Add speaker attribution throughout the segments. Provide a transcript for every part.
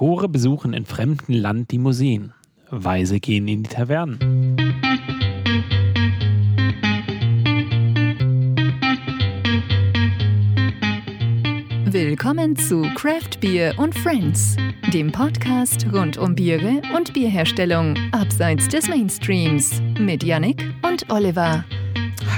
Speaker 1: Tore besuchen in fremdem Land die Museen. Weise gehen in die Tavernen.
Speaker 2: Willkommen zu Craft Beer und Friends, dem Podcast rund um Biere und Bierherstellung abseits des Mainstreams mit Yannick und Oliver.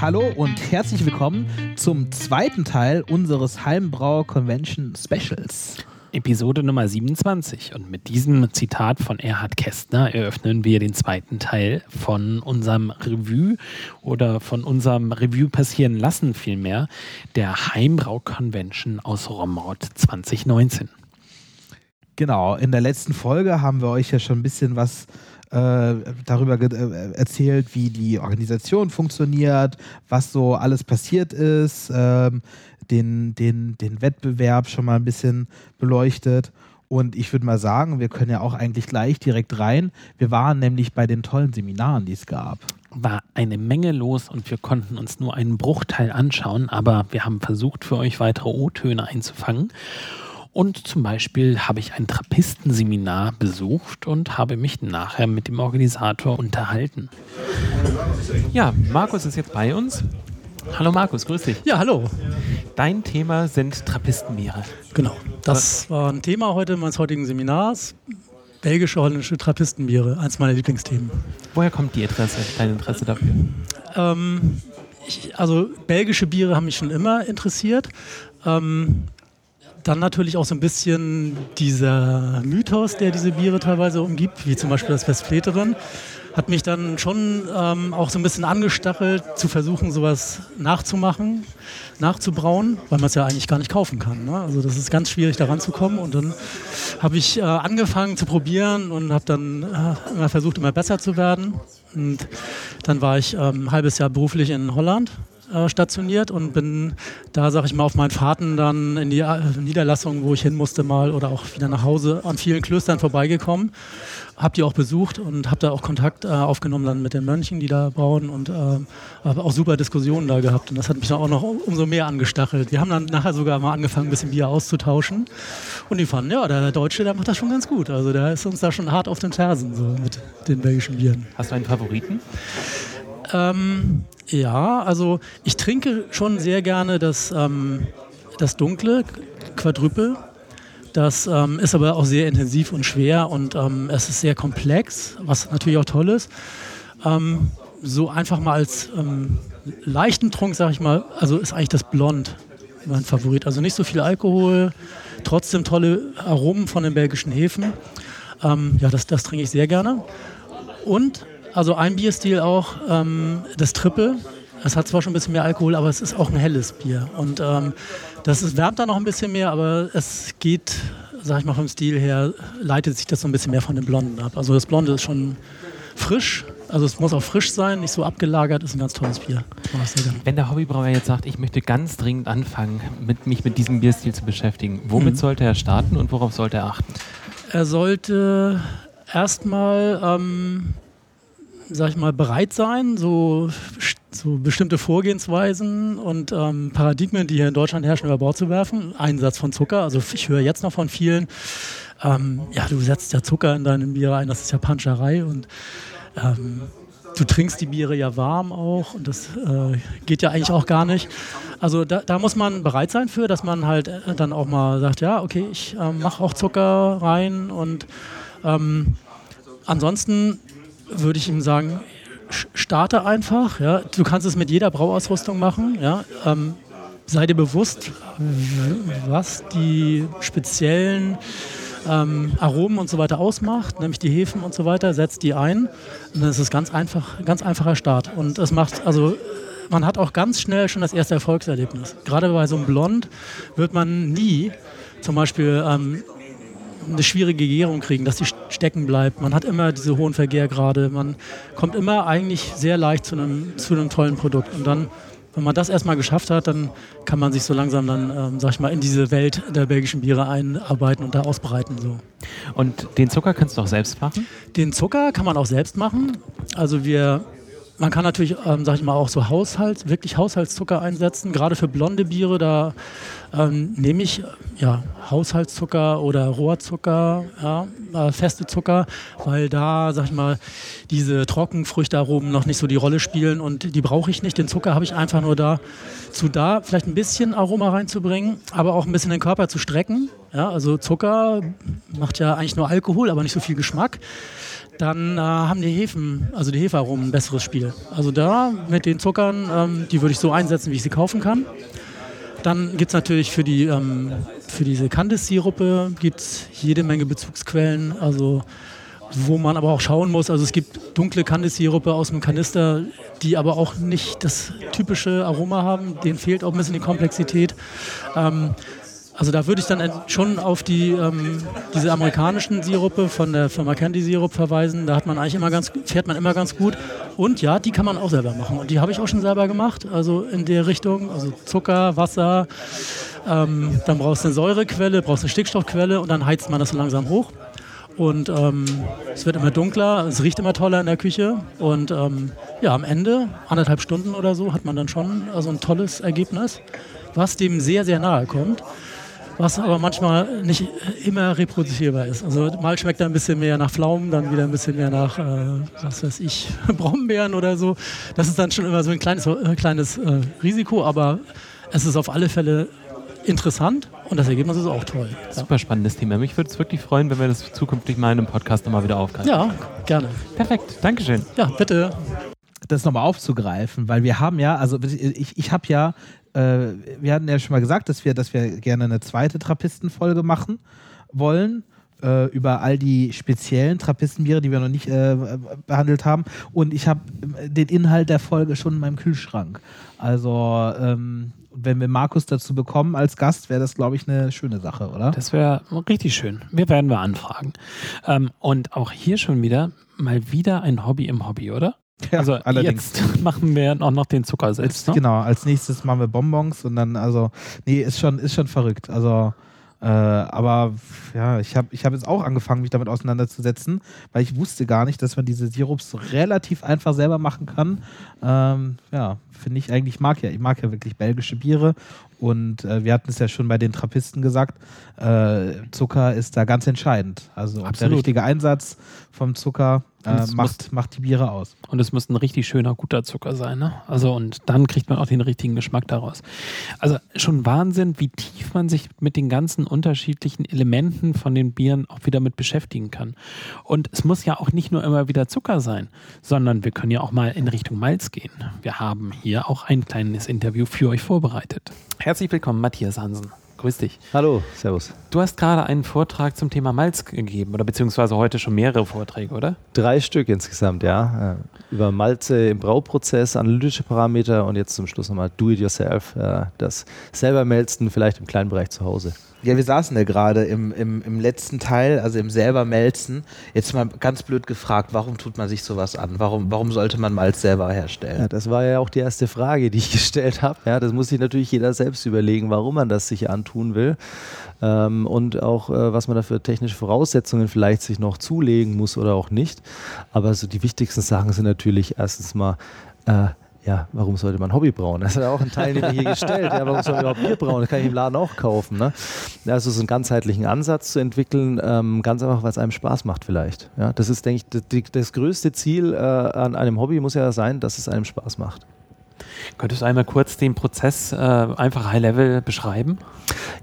Speaker 3: Hallo und herzlich willkommen zum zweiten Teil unseres Heimbrauer Convention Specials.
Speaker 1: Episode Nummer 27. Und mit diesem Zitat von Erhard Kästner eröffnen wir den zweiten Teil von unserem Revue oder von unserem Revue passieren lassen vielmehr der Heimbrau Convention aus Romrod 2019.
Speaker 3: Genau, in der letzten Folge haben wir euch ja schon ein bisschen was äh, darüber äh, erzählt, wie die Organisation funktioniert, was so alles passiert ist. Ähm, den, den, den Wettbewerb schon mal ein bisschen beleuchtet. Und ich würde mal sagen, wir können ja auch eigentlich gleich direkt rein. Wir waren nämlich bei den tollen Seminaren, die es gab.
Speaker 1: War eine Menge los und wir konnten uns nur einen Bruchteil anschauen, aber wir haben versucht, für euch weitere O-Töne einzufangen. Und zum Beispiel habe ich ein Trappistenseminar besucht und habe mich nachher mit dem Organisator unterhalten. Ja, Markus ist jetzt bei uns. Hallo Markus, grüß dich.
Speaker 4: Ja, hallo.
Speaker 1: Dein Thema sind Trappistenbiere.
Speaker 4: Genau, das war ein Thema heute meines heutigen Seminars. Belgische, holländische Trappistenbiere, eins meiner Lieblingsthemen.
Speaker 1: Woher kommt die Interesse, dein Interesse dafür?
Speaker 4: Ähm, ich, also belgische Biere haben mich schon immer interessiert. Ähm, dann natürlich auch so ein bisschen dieser Mythos, der diese Biere teilweise umgibt, wie zum Beispiel das Westfleterin hat mich dann schon ähm, auch so ein bisschen angestachelt, zu versuchen, sowas nachzumachen, nachzubrauen, weil man es ja eigentlich gar nicht kaufen kann. Ne? Also das ist ganz schwierig, da ranzukommen. Und dann habe ich äh, angefangen zu probieren und habe dann äh, immer versucht, immer besser zu werden. Und dann war ich ähm, ein halbes Jahr beruflich in Holland äh, stationiert und bin da, sag ich mal, auf meinen Fahrten dann in die äh, Niederlassung, wo ich hin musste mal oder auch wieder nach Hause an vielen Klöstern vorbeigekommen. Hab die auch besucht und habe da auch Kontakt äh, aufgenommen dann mit den Mönchen, die da bauen und äh, habe auch super Diskussionen da gehabt und das hat mich dann auch noch umso mehr angestachelt. Wir haben dann nachher sogar mal angefangen, ein bisschen Bier auszutauschen und die fanden, ja, der Deutsche, der macht das schon ganz gut. Also der ist uns da schon hart auf den Fersen so mit den belgischen Bieren.
Speaker 1: Hast du einen Favoriten?
Speaker 4: Ähm, ja, also ich trinke schon sehr gerne das, ähm, das dunkle Quadrüppel. Das ähm, ist aber auch sehr intensiv und schwer und ähm, es ist sehr komplex, was natürlich auch toll ist. Ähm, so einfach mal als ähm, leichten Trunk, sag ich mal, also ist eigentlich das Blond mein Favorit. Also nicht so viel Alkohol, trotzdem tolle Aromen von den belgischen Hefen. Ja, das, das trinke ich sehr gerne. Und also ein Bierstil auch, ähm, das Triple. Es hat zwar schon ein bisschen mehr Alkohol, aber es ist auch ein helles Bier. Und ähm, das ist, wärmt dann noch ein bisschen mehr, aber es geht, sag ich mal, vom Stil her, leitet sich das so ein bisschen mehr von dem Blonden ab. Also das Blonde ist schon frisch, also es muss auch frisch sein, nicht so abgelagert, ist ein ganz tolles Bier.
Speaker 1: Wenn der Hobbybrauer jetzt sagt, ich möchte ganz dringend anfangen, mit, mich mit diesem Bierstil zu beschäftigen, womit mhm. sollte er starten und worauf sollte er achten?
Speaker 4: Er sollte erstmal ähm, sag ich mal, bereit sein, so, so bestimmte Vorgehensweisen und ähm, Paradigmen, die hier in Deutschland herrschen, über Bord zu werfen. Einsatz von Zucker. Also ich höre jetzt noch von vielen, ähm, ja, du setzt ja Zucker in deine Biere ein, das ist ja Panscherei und ähm, du trinkst die Biere ja warm auch und das äh, geht ja eigentlich auch gar nicht. Also da, da, muss man bereit sein für, dass man halt äh, dann auch mal sagt, ja, okay, ich äh, mache auch Zucker rein und ähm, ansonsten würde ich ihm sagen, starte einfach. Ja. Du kannst es mit jeder Brauausrüstung machen. Ja. Ähm, sei dir bewusst, was die speziellen ähm, Aromen und so weiter ausmacht, nämlich die Hefen und so weiter, setz die ein. Und dann ist es ganz einfach, ganz einfacher Start. Und es macht, also man hat auch ganz schnell schon das erste Erfolgserlebnis. Gerade bei so einem Blond wird man nie zum Beispiel ähm, eine schwierige Gärung kriegen, dass die stecken bleibt. Man hat immer diese hohen Vergärgrade. Man kommt immer eigentlich sehr leicht zu einem, zu einem tollen Produkt. Und dann, wenn man das erstmal geschafft hat, dann kann man sich so langsam dann, ähm, sag ich mal, in diese Welt der belgischen Biere einarbeiten und da ausbreiten. So.
Speaker 1: Und den Zucker kannst du auch selbst machen?
Speaker 4: Den Zucker kann man auch selbst machen. Also wir man kann natürlich, ähm, sag ich mal, auch so Haushalt, wirklich Haushaltszucker einsetzen. Gerade für blonde Biere, da ähm, nehme ich ja, Haushaltszucker oder Rohrzucker, ja, äh, feste Zucker, weil da, sag ich mal, diese Trockenfrüchtearomen noch nicht so die Rolle spielen und die brauche ich nicht. Den Zucker habe ich einfach nur da, zu da vielleicht ein bisschen Aroma reinzubringen, aber auch ein bisschen den Körper zu strecken. Ja, also Zucker macht ja eigentlich nur Alkohol, aber nicht so viel Geschmack dann äh, haben die Hefen, also die Heferaromen, ein besseres Spiel. Also da mit den Zuckern, ähm, die würde ich so einsetzen, wie ich sie kaufen kann. Dann gibt es natürlich für, die, ähm, für diese Candice-Sirupe jede Menge Bezugsquellen, also wo man aber auch schauen muss. Also es gibt dunkle Candice-Sirupe aus dem Kanister, die aber auch nicht das typische Aroma haben. Denen fehlt auch ein bisschen die Komplexität. Ähm, also da würde ich dann schon auf die, ähm, diese amerikanischen Sirupe von der Firma Candy Sirup verweisen. Da hat man eigentlich immer ganz, fährt man immer ganz gut. Und ja, die kann man auch selber machen. Und die habe ich auch schon selber gemacht. Also in der Richtung, also Zucker, Wasser. Ähm, dann brauchst du eine Säurequelle, brauchst eine Stickstoffquelle und dann heizt man das so langsam hoch. Und ähm, es wird immer dunkler, es riecht immer toller in der Küche. Und ähm, ja, am Ende, anderthalb Stunden oder so, hat man dann schon also ein tolles Ergebnis, was dem sehr, sehr nahe kommt was aber manchmal nicht immer reproduzierbar ist. Also mal schmeckt er ein bisschen mehr nach Pflaumen, dann wieder ein bisschen mehr nach, äh, was weiß ich, Brombeeren oder so. Das ist dann schon immer so ein kleines, äh, kleines äh, Risiko, aber es ist auf alle Fälle interessant und das Ergebnis ist auch toll.
Speaker 1: Super spannendes Thema. Mich würde es wirklich freuen, wenn wir das zukünftig mal in einem Podcast nochmal wieder aufgreifen.
Speaker 4: Ja, gerne.
Speaker 1: Perfekt, Dankeschön.
Speaker 4: Ja, bitte
Speaker 3: das nochmal aufzugreifen, weil wir haben ja, also ich, ich habe ja äh, wir hatten ja schon mal gesagt, dass wir, dass wir gerne eine zweite Trappistenfolge machen wollen äh, über all die speziellen Trappistenbiere, die wir noch nicht äh, behandelt haben. Und ich habe äh, den Inhalt der Folge schon in meinem Kühlschrank. Also ähm, wenn wir Markus dazu bekommen als Gast, wäre das, glaube ich, eine schöne Sache, oder?
Speaker 1: Das wäre richtig schön. Wir werden wir anfragen. Ähm, und auch hier schon wieder mal wieder ein Hobby im Hobby, oder?
Speaker 3: Ja, also allerdings.
Speaker 1: jetzt machen wir auch noch den Zucker selbst.
Speaker 3: Ne? Genau, als nächstes machen wir Bonbons und dann, also, nee, ist schon, ist schon verrückt. Also, äh, aber ja, ich habe ich hab jetzt auch angefangen, mich damit auseinanderzusetzen, weil ich wusste gar nicht, dass man diese Sirups relativ einfach selber machen kann. Ähm, ja, finde ich eigentlich, mag ja, ich mag ja wirklich belgische Biere und äh, wir hatten es ja schon bei den Trappisten gesagt, äh, Zucker ist da ganz entscheidend. Also der richtige Einsatz vom Zucker äh, macht, macht die Biere aus.
Speaker 1: Und es muss ein richtig schöner, guter Zucker sein. Ne? Also und dann kriegt man auch den richtigen Geschmack daraus. Also schon Wahnsinn, wie tief man sich mit den ganzen unterschiedlichen Elementen von den Bieren auch wieder mit beschäftigen kann. Und es muss ja auch nicht nur immer wieder Zucker sein, sondern wir können ja auch mal in Richtung Malz gehen. Wir haben hier auch ein kleines Interview für euch vorbereitet. Herzlich willkommen, Matthias Hansen. Grüß dich.
Speaker 5: Hallo, Servus.
Speaker 1: Du hast gerade einen Vortrag zum Thema Malz gegeben oder beziehungsweise heute schon mehrere Vorträge, oder?
Speaker 5: Drei Stück insgesamt, ja. Äh, über Malze im Brauprozess, analytische Parameter und jetzt zum Schluss nochmal Do-it-yourself, äh, das selber melzen, vielleicht im kleinen Bereich zu Hause.
Speaker 3: Ja, wir saßen ja gerade im, im, im letzten Teil, also im selber Melzen. Jetzt mal ganz blöd gefragt, warum tut man sich sowas an? Warum, warum sollte man Malz selber herstellen?
Speaker 5: Ja, das war ja auch die erste Frage, die ich gestellt habe. Ja, das muss sich natürlich jeder selbst überlegen, warum man das sich antun will. Ähm, und auch, äh, was man da für technische Voraussetzungen vielleicht sich noch zulegen muss oder auch nicht. Aber so die wichtigsten Sachen sind natürlich erstens mal, äh, ja, warum sollte man Hobby brauen? Das hat ja auch ein Teilnehmer hier gestellt. Ja, warum soll man überhaupt Bier brauen? Das kann ich im Laden auch kaufen. Ne? Also so einen ganzheitlichen Ansatz zu entwickeln, ähm, ganz einfach, weil es einem Spaß macht vielleicht. Ja, das ist, denke ich, das, das größte Ziel äh, an einem Hobby muss ja sein, dass es einem Spaß macht.
Speaker 1: Könntest du einmal kurz den Prozess äh, einfach High-Level beschreiben?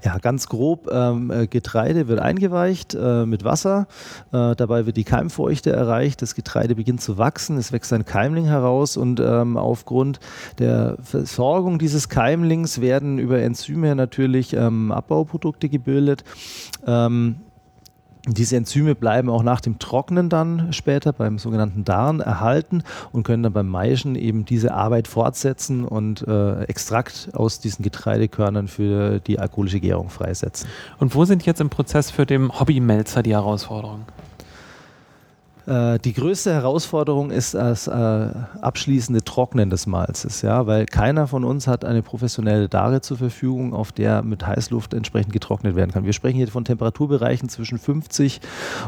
Speaker 5: Ja, ganz grob. Ähm, äh, Getreide wird eingeweicht äh, mit Wasser. Äh, dabei wird die Keimfeuchte erreicht. Das Getreide beginnt zu wachsen. Es wächst ein Keimling heraus und ähm, aufgrund der Versorgung dieses Keimlings werden über Enzyme natürlich ähm, Abbauprodukte gebildet. Ähm, diese Enzyme bleiben auch nach dem Trocknen dann später beim sogenannten Darn erhalten und können dann beim Maischen eben diese Arbeit fortsetzen und äh, Extrakt aus diesen Getreidekörnern für die alkoholische Gärung freisetzen.
Speaker 1: Und wo sind jetzt im Prozess für den Hobbymelzer die Herausforderungen?
Speaker 5: Äh, die größte Herausforderung ist das äh, abschließende Trocknen des Malzes, ja, weil keiner von uns hat eine professionelle Dare zur Verfügung, auf der mit Heißluft entsprechend getrocknet werden kann. Wir sprechen hier von Temperaturbereichen zwischen 50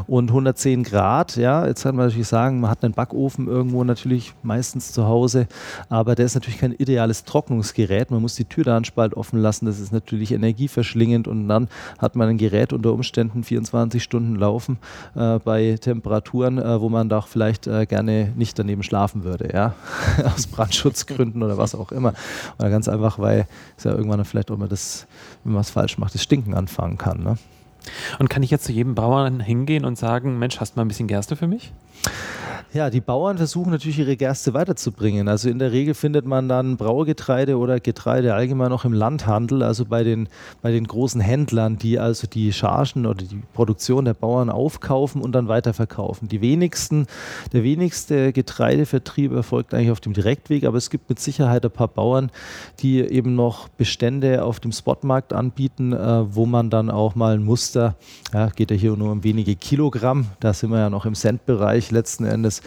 Speaker 5: und 110 Grad. Ja, jetzt kann man natürlich sagen, man hat einen Backofen irgendwo natürlich meistens zu Hause, aber der ist natürlich kein ideales Trocknungsgerät. Man muss die Tür da Türanspalt offen lassen. Das ist natürlich energieverschlingend und dann hat man ein Gerät unter Umständen 24 Stunden laufen äh, bei Temperaturen äh, wo man doch vielleicht äh, gerne nicht daneben schlafen würde, ja, aus Brandschutzgründen oder was auch immer. Oder ganz einfach, weil es ja irgendwann vielleicht auch mal das, wenn man es falsch macht, das Stinken anfangen kann. Ne?
Speaker 1: Und kann ich jetzt zu jedem Bauern hingehen und sagen, Mensch, hast du mal ein bisschen Gerste für mich?
Speaker 5: Ja, die Bauern versuchen natürlich ihre Gerste weiterzubringen. Also in der Regel findet man dann Braugetreide oder Getreide allgemein noch im Landhandel, also bei den, bei den großen Händlern, die also die Chargen oder die Produktion der Bauern aufkaufen und dann weiterverkaufen. Die wenigsten, der wenigste Getreidevertrieb erfolgt eigentlich auf dem Direktweg, aber es gibt mit Sicherheit ein paar Bauern, die eben noch Bestände auf dem Spotmarkt anbieten, äh, wo man dann auch mal ein Muster, ja, geht ja hier nur um wenige Kilogramm, da sind wir ja noch im Centbereich letzten Endes,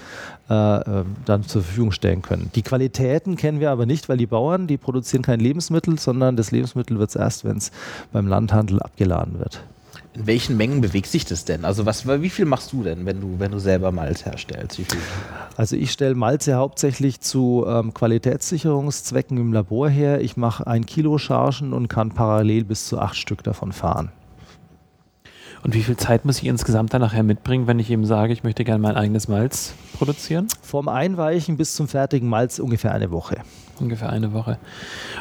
Speaker 5: äh, ähm, dann zur Verfügung stellen können. Die Qualitäten kennen wir aber nicht, weil die Bauern, die produzieren kein Lebensmittel, sondern das Lebensmittel wird es erst, wenn es beim Landhandel abgeladen wird.
Speaker 6: In welchen Mengen bewegt sich das denn? Also was, wie viel machst du denn, wenn du, wenn du selber Malz herstellst?
Speaker 5: Also ich stelle Malze hauptsächlich zu ähm, Qualitätssicherungszwecken im Labor her. Ich mache ein Kilo Chargen und kann parallel bis zu acht Stück davon fahren.
Speaker 1: Und wie viel Zeit muss ich insgesamt dann nachher mitbringen, wenn ich eben sage, ich möchte gerne mein eigenes Malz produzieren?
Speaker 5: Vom Einweichen bis zum fertigen Malz ungefähr eine Woche.
Speaker 1: Ungefähr eine Woche.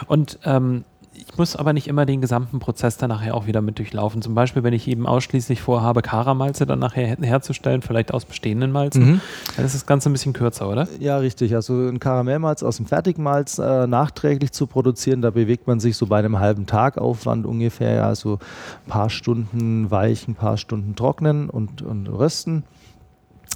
Speaker 1: Und ähm, ich muss aber nicht immer den gesamten Prozess dann nachher auch wieder mit durchlaufen. Zum Beispiel, wenn ich eben ausschließlich vorhabe, Karamalze dann nachher herzustellen, vielleicht aus bestehenden Malzen, mhm. dann ist das Ganze ein bisschen kürzer, oder?
Speaker 5: Ja, richtig. Also ein Karamellmalz aus dem Fertigmalz äh, nachträglich zu produzieren, da bewegt man sich so bei einem halben Tag Aufwand ungefähr, also ein paar Stunden weichen, ein paar Stunden trocknen und, und rösten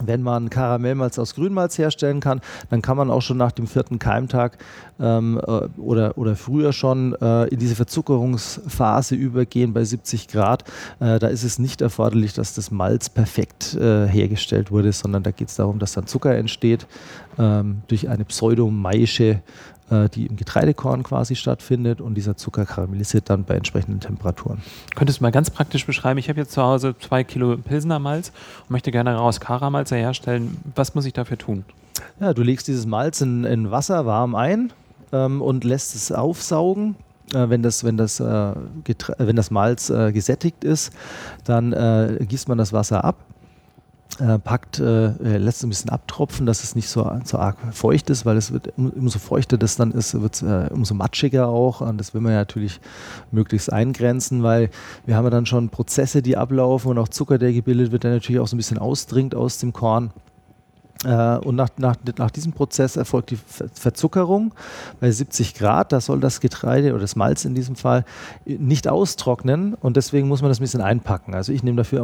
Speaker 5: wenn man Karamellmalz aus Grünmalz herstellen kann, dann kann man auch schon nach dem vierten Keimtag ähm, äh, oder, oder früher schon äh, in diese Verzuckerungsphase übergehen bei 70 Grad. Äh, da ist es nicht erforderlich, dass das Malz perfekt äh, hergestellt wurde, sondern da geht es darum, dass dann Zucker entsteht ähm, durch eine pseudomaische die im Getreidekorn quasi stattfindet und dieser Zucker karamellisiert dann bei entsprechenden Temperaturen.
Speaker 1: Könntest du mal ganz praktisch beschreiben, ich habe jetzt zu Hause zwei Kilo Pilsner Malz und möchte gerne daraus Karamalz herstellen. Was muss ich dafür tun?
Speaker 5: Ja, du legst dieses Malz in, in Wasser warm ein ähm, und lässt es aufsaugen äh, wenn das, wenn das, äh, wenn das Malz äh, gesättigt ist, dann äh, gießt man das Wasser ab äh, packt, äh, äh, lässt es ein bisschen abtropfen, dass es nicht so, so arg feucht ist, weil es wird umso feuchter das dann ist, wird es äh, umso matschiger auch. Und das will man ja natürlich möglichst eingrenzen, weil wir haben ja dann schon Prozesse, die ablaufen und auch Zucker, der gebildet wird, der natürlich auch so ein bisschen ausdringt aus dem Korn. Äh, und nach, nach, nach diesem Prozess erfolgt die Verzuckerung bei 70 Grad. Da soll das Getreide oder das Malz in diesem Fall nicht austrocknen und deswegen muss man das ein bisschen einpacken. Also ich nehme dafür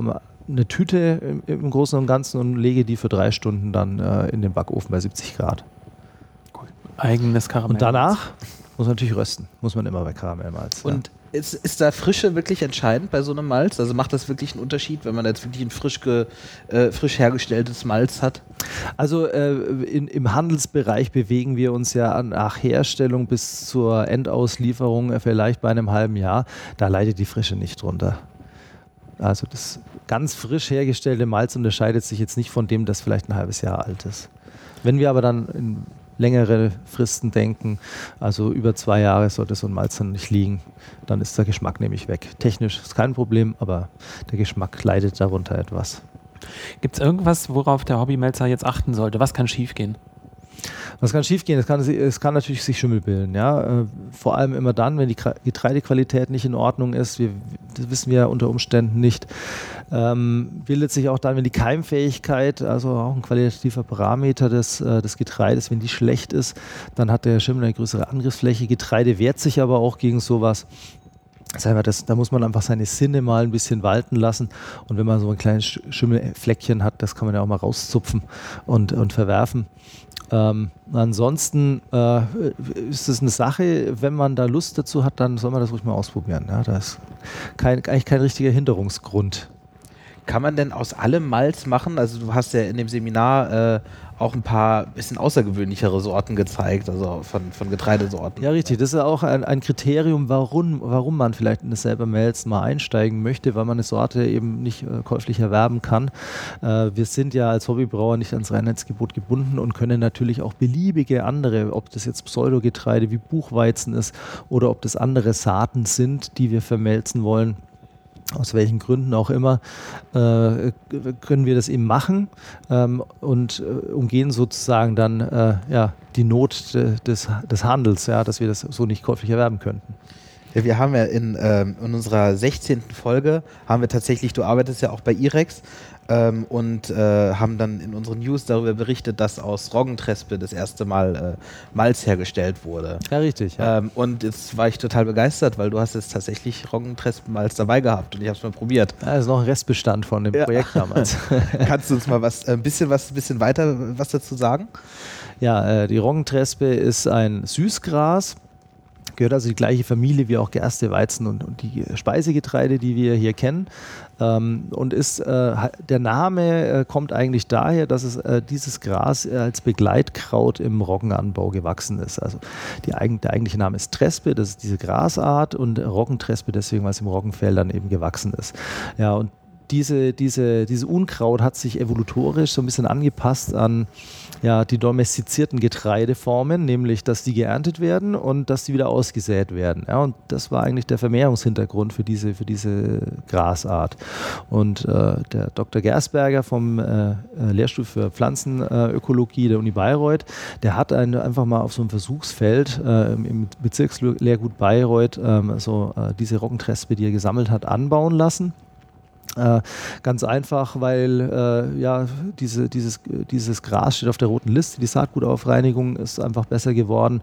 Speaker 5: eine Tüte im, im Großen und Ganzen und lege die für drei Stunden dann äh, in den Backofen bei 70 Grad.
Speaker 1: Cool. Eigenes Karamell.
Speaker 5: Und danach muss man natürlich rösten. Muss man immer bei Karamellmalz.
Speaker 6: Und ja. ist, ist da Frische wirklich entscheidend bei so einem Malz? Also macht das wirklich einen Unterschied, wenn man jetzt wirklich ein frisch, ge, äh, frisch hergestelltes Malz hat?
Speaker 5: Also äh, in, im Handelsbereich bewegen wir uns ja nach Herstellung bis zur Endauslieferung äh, vielleicht bei einem halben Jahr. Da leidet die Frische nicht drunter. Also das ganz frisch hergestellte Malz unterscheidet sich jetzt nicht von dem, das vielleicht ein halbes Jahr alt ist. Wenn wir aber dann in längere Fristen denken, also über zwei Jahre sollte so ein Malz dann nicht liegen, dann ist der Geschmack nämlich weg. Technisch ist kein Problem, aber der Geschmack leidet darunter etwas.
Speaker 1: Gibt es irgendwas, worauf der Hobbymelzer jetzt achten sollte? Was kann schiefgehen?
Speaker 5: Was kann schiefgehen? Es kann, es kann natürlich sich Schimmel bilden. Ja? Äh, vor allem immer dann, wenn die Getreidequalität nicht in Ordnung ist. Wir, das wissen wir ja unter Umständen nicht. Ähm, bildet sich auch dann, wenn die Keimfähigkeit, also auch ein qualitativer Parameter des, äh, des Getreides, wenn die schlecht ist, dann hat der Schimmel eine größere Angriffsfläche. Getreide wehrt sich aber auch gegen sowas. Das, da muss man einfach seine Sinne mal ein bisschen walten lassen. Und wenn man so ein kleines Schimmelfleckchen hat, das kann man ja auch mal rauszupfen und, und verwerfen. Ähm, ansonsten äh, ist es eine Sache, wenn man da Lust dazu hat, dann soll man das ruhig mal ausprobieren. Ja? Da ist kein, eigentlich kein richtiger Hinderungsgrund.
Speaker 6: kann man denn aus allem Malz machen? Also du hast ja in dem Seminar äh, auch ein paar bisschen außergewöhnlichere Sorten gezeigt, also von, von Getreidesorten.
Speaker 5: Ja, richtig. Das ist auch ein, ein Kriterium, warum, warum man vielleicht in das selber Melzen mal einsteigen möchte, weil man eine Sorte eben nicht äh, käuflich erwerben kann. Äh, wir sind ja als Hobbybrauer nicht ans Reinheitsgebot gebunden und können natürlich auch beliebige andere, ob das jetzt Pseudogetreide wie Buchweizen ist oder ob das andere Saaten sind, die wir vermelzen wollen, aus welchen Gründen auch immer, äh, können wir das eben machen ähm, und äh, umgehen sozusagen dann äh, ja, die Not de, des, des Handels, ja, dass wir das so nicht käuflich erwerben könnten.
Speaker 6: Ja, wir haben ja in, ähm, in unserer 16. Folge, haben wir tatsächlich, du arbeitest ja auch bei IREX, ähm, und äh, haben dann in unseren News darüber berichtet, dass aus Roggentrespe das erste Mal äh, Malz hergestellt wurde.
Speaker 5: Ja, richtig. Ja.
Speaker 6: Ähm, und jetzt war ich total begeistert, weil du hast jetzt tatsächlich Roggentrespe-Malz dabei gehabt und ich habe es mal probiert.
Speaker 5: Ja, das ist noch ein Restbestand von dem ja. Projekt damals.
Speaker 6: Kannst du uns mal was, ein bisschen was, ein bisschen weiter was dazu sagen?
Speaker 5: Ja, äh, die Roggentrespe ist ein Süßgras gehört also die gleiche Familie wie auch Gerste, Weizen und, und die Speisegetreide, die wir hier kennen. Ähm, und ist, äh, der Name äh, kommt eigentlich daher, dass es äh, dieses Gras äh, als Begleitkraut im Roggenanbau gewachsen ist. Also die, der eigentliche Name ist Trespe, das ist diese Grasart und Roggentrespe deswegen, weil es im Roggenfeldern eben gewachsen ist. Ja, und diese, diese, diese Unkraut hat sich evolutorisch so ein bisschen angepasst an ja, die domestizierten Getreideformen, nämlich dass die geerntet werden und dass die wieder ausgesät werden. Ja, und das war eigentlich der Vermehrungshintergrund für diese, für diese Grasart. Und äh, der Dr. Gersberger vom äh, äh Lehrstuhl für Pflanzenökologie der Uni Bayreuth, der hat ein, einfach mal auf so einem Versuchsfeld äh, im Bezirkslehrgut Bayreuth ähm, so äh, diese Roggentrespe, die er gesammelt hat, anbauen lassen. Äh, ganz einfach, weil äh, ja, diese, dieses, dieses Gras steht auf der roten Liste. Die Saatgutaufreinigung ist einfach besser geworden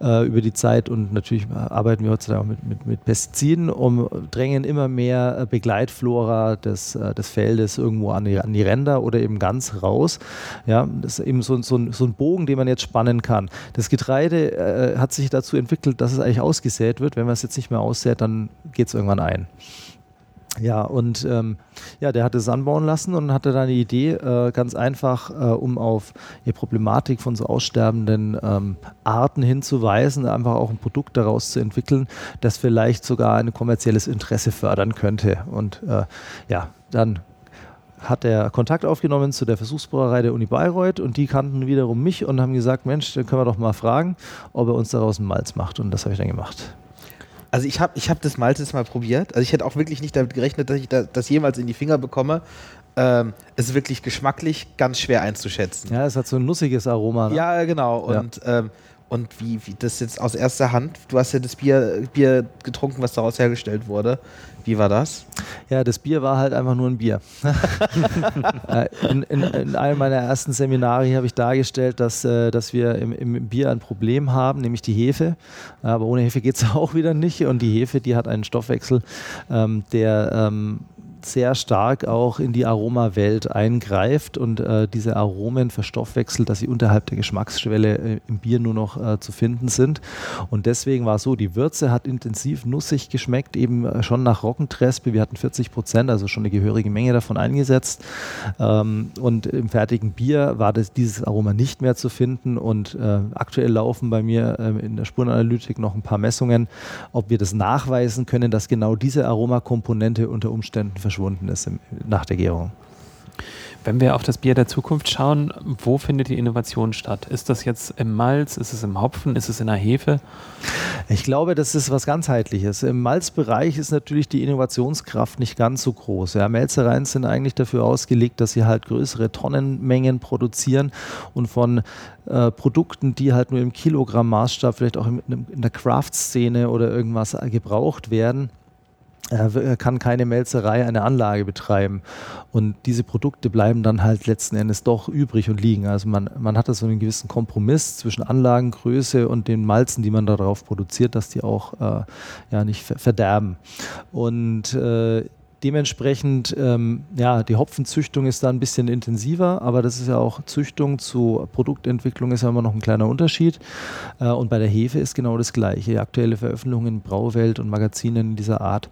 Speaker 5: äh, über die Zeit und natürlich arbeiten wir heutzutage auch mit, mit, mit Pestiziden und drängen immer mehr äh, Begleitflora des, äh, des Feldes irgendwo an die, an die Ränder oder eben ganz raus. Ja, das ist eben so, so, ein, so ein Bogen, den man jetzt spannen kann. Das Getreide hat sich dazu entwickelt, dass es eigentlich ausgesät wird. Wenn man es jetzt nicht mehr aussät, dann geht es irgendwann ein. Ja, und ähm, ja, der hatte es anbauen lassen und hatte dann die Idee, äh, ganz einfach, äh, um auf die Problematik von so aussterbenden ähm, Arten hinzuweisen, einfach auch ein Produkt daraus zu entwickeln, das vielleicht sogar ein kommerzielles Interesse fördern könnte. Und äh, ja, dann hat er Kontakt aufgenommen zu der Versuchsbrauerei der Uni Bayreuth und die kannten wiederum mich und haben gesagt, Mensch, dann können wir doch mal fragen, ob er uns daraus einen Malz macht. Und das habe ich dann gemacht.
Speaker 6: Also ich habe ich hab das jetzt mal probiert. Also ich hätte auch wirklich nicht damit gerechnet, dass ich da, das jemals in die Finger bekomme. Ähm, es ist wirklich geschmacklich ganz schwer einzuschätzen.
Speaker 5: Ja, es hat so ein nussiges Aroma.
Speaker 6: Ne? Ja, genau. Und, ja. ähm, und wie, wie das jetzt aus erster Hand, du hast ja das Bier, Bier getrunken, was daraus hergestellt wurde. Wie war das?
Speaker 5: Ja, das Bier war halt einfach nur ein Bier. In, in, in, einem meiner ersten Seminare habe ich dargestellt, dass, äh, dass wir im, im, Bier ein Problem haben, nämlich die Hefe. Aber ohne Hefe geht es auch wieder nicht. Und die Hefe, die hat einen Stoffwechsel, ähm, der ähm, sehr stark auch in die Aromawelt eingreift und äh, diese Aromen verstoffwechselt, dass sie unterhalb der Geschmacksschwelle äh, im Bier nur noch äh, zu finden sind. Und deswegen war es so, die Würze hat intensiv nussig geschmeckt, eben äh, schon nach Roggentrespe. Wir hatten 40 Prozent, also schon eine gehörige Menge davon eingesetzt. Ähm, und im fertigen Bier war das, dieses Aroma nicht mehr zu finden. Und äh, aktuell laufen bei mir ähm, in der Spurenanalytik noch ein paar Messungen, ob wir das nachweisen können, dass genau diese Aromakomponente unter Umständen verschwunden ist im, nach der Gärung.
Speaker 1: Wenn wir auf das Bier der Zukunft schauen, wo findet die Innovation statt? Ist das jetzt im Malz? Ist es im Hopfen? Ist es in der Hefe?
Speaker 5: Ich glaube, das ist was ganzheitliches. Im Malzbereich ist natürlich die Innovationskraft nicht ganz so groß. Ja, Melzereien sind eigentlich dafür ausgelegt, dass sie halt größere Tonnenmengen produzieren und von äh, Produkten, die halt nur im Kilogramm-Maßstab vielleicht auch in, in der Craft-Szene oder irgendwas gebraucht werden, er kann keine Melzerei, eine Anlage betreiben. Und diese Produkte bleiben dann halt letzten Endes doch übrig und liegen. Also man, man hat da so einen gewissen Kompromiss zwischen Anlagengröße und den Malzen, die man darauf produziert, dass die auch äh, ja nicht verderben. Und äh, Dementsprechend, ähm, ja, die Hopfenzüchtung ist da ein bisschen intensiver, aber das ist ja auch Züchtung zu Produktentwicklung ist ja immer noch ein kleiner Unterschied. Äh, und bei der Hefe ist genau das Gleiche. Aktuelle Veröffentlichungen in Brauwelt und Magazinen dieser Art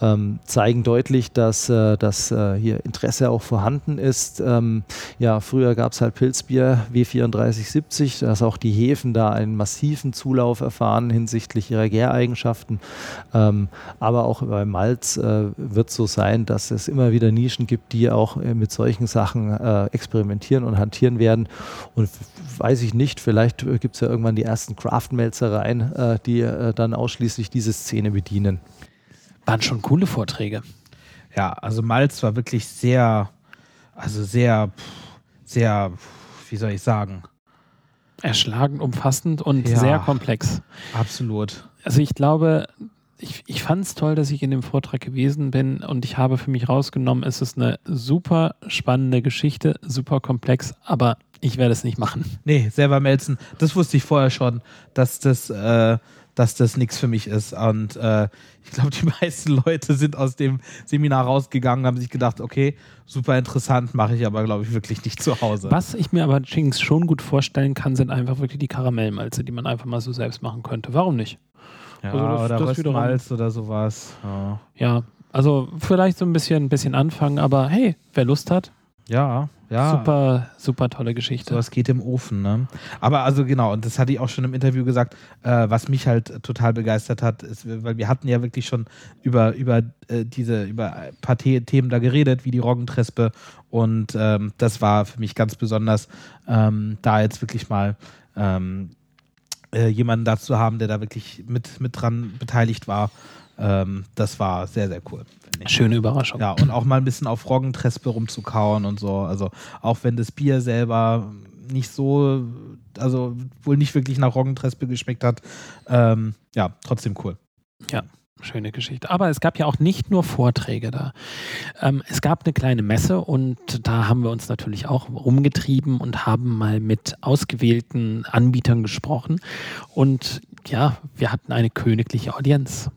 Speaker 5: ähm, zeigen deutlich, dass, äh, dass äh, hier Interesse auch vorhanden ist. Ähm, ja, früher gab es halt Pilzbier W3470, dass auch die Hefen da einen massiven Zulauf erfahren hinsichtlich ihrer Gäreigenschaften. Ähm, aber auch bei Malz äh, wird so sein, dass es immer wieder Nischen gibt, die auch äh, mit solchen Sachen äh, experimentieren und hantieren werden. Und weiß ich nicht, vielleicht äh, gibt es ja irgendwann die ersten Craft-Melzereien, die dann ausschließlich diese Szene bedienen.
Speaker 1: Waren schon coole Vorträge.
Speaker 3: Ja, also Malz war wirklich sehr, also sehr, sehr, wie soll ich sagen?
Speaker 1: Erschlagend, umfassend und
Speaker 3: Ja.
Speaker 1: sehr komplex.
Speaker 3: Absolut.
Speaker 1: Also ich glaube, ich, ich fand es toll, dass ich in dem Vortrag gewesen bin und ich habe für mich rausgenommen, es ist eine super spannende Geschichte, super komplex, aber ich werde es nicht machen.
Speaker 3: Nee, selber melzen, das wusste ich vorher schon, dass das, äh, dass das nichts für mich ist. Und äh, ich glaube, die meisten Leute sind aus dem Seminar rausgegangen, haben sich gedacht, okay, super interessant, mache ich aber, glaube ich, wirklich nicht zu Hause.
Speaker 1: Was ich mir aber allerdings schon gut vorstellen kann, sind einfach wirklich die Karamellmalze, die man einfach mal so selbst machen könnte. Warum nicht?
Speaker 3: Ja,
Speaker 1: Also das-
Speaker 3: oder
Speaker 1: das
Speaker 3: Röstmalz oder sowas. Ja,
Speaker 1: Ja, also vielleicht so ein bisschen, ein bisschen anfangen, aber hey, wer Lust hat,
Speaker 3: ja. ja.
Speaker 1: super, super tolle Geschichte.
Speaker 3: Sowas geht im Ofen, ne? Aber also genau, und das hatte ich auch schon im Interview gesagt, äh, was mich halt total begeistert hat, ist, weil wir hatten ja wirklich schon über, über äh, diese, über ein paar The Themen da geredet, wie die Roggentrespe. Und ähm, das war für mich ganz besonders, ähm, da jetzt wirklich mal ähm, äh, jemanden dazu haben, der da wirklich mit, mit dran beteiligt war. Ähm, das war sehr, sehr cool. Ich.
Speaker 1: Schöne Überraschung.
Speaker 3: Ja, und auch mal ein bisschen auf Roggentrespe rumzukauen und so. Also auch wenn das Bier selber nicht so, also wohl nicht wirklich nach Roggentrespe geschmeckt hat, ähm, ja, trotzdem cool.
Speaker 1: Schöne Geschichte. Aber es gab ja auch nicht nur Vorträge da. Ähm, es gab eine kleine Messe und da haben wir uns natürlich auch rumgetrieben und haben mal mit ausgewählten Anbietern gesprochen. Und ja, wir hatten eine königliche Audienz.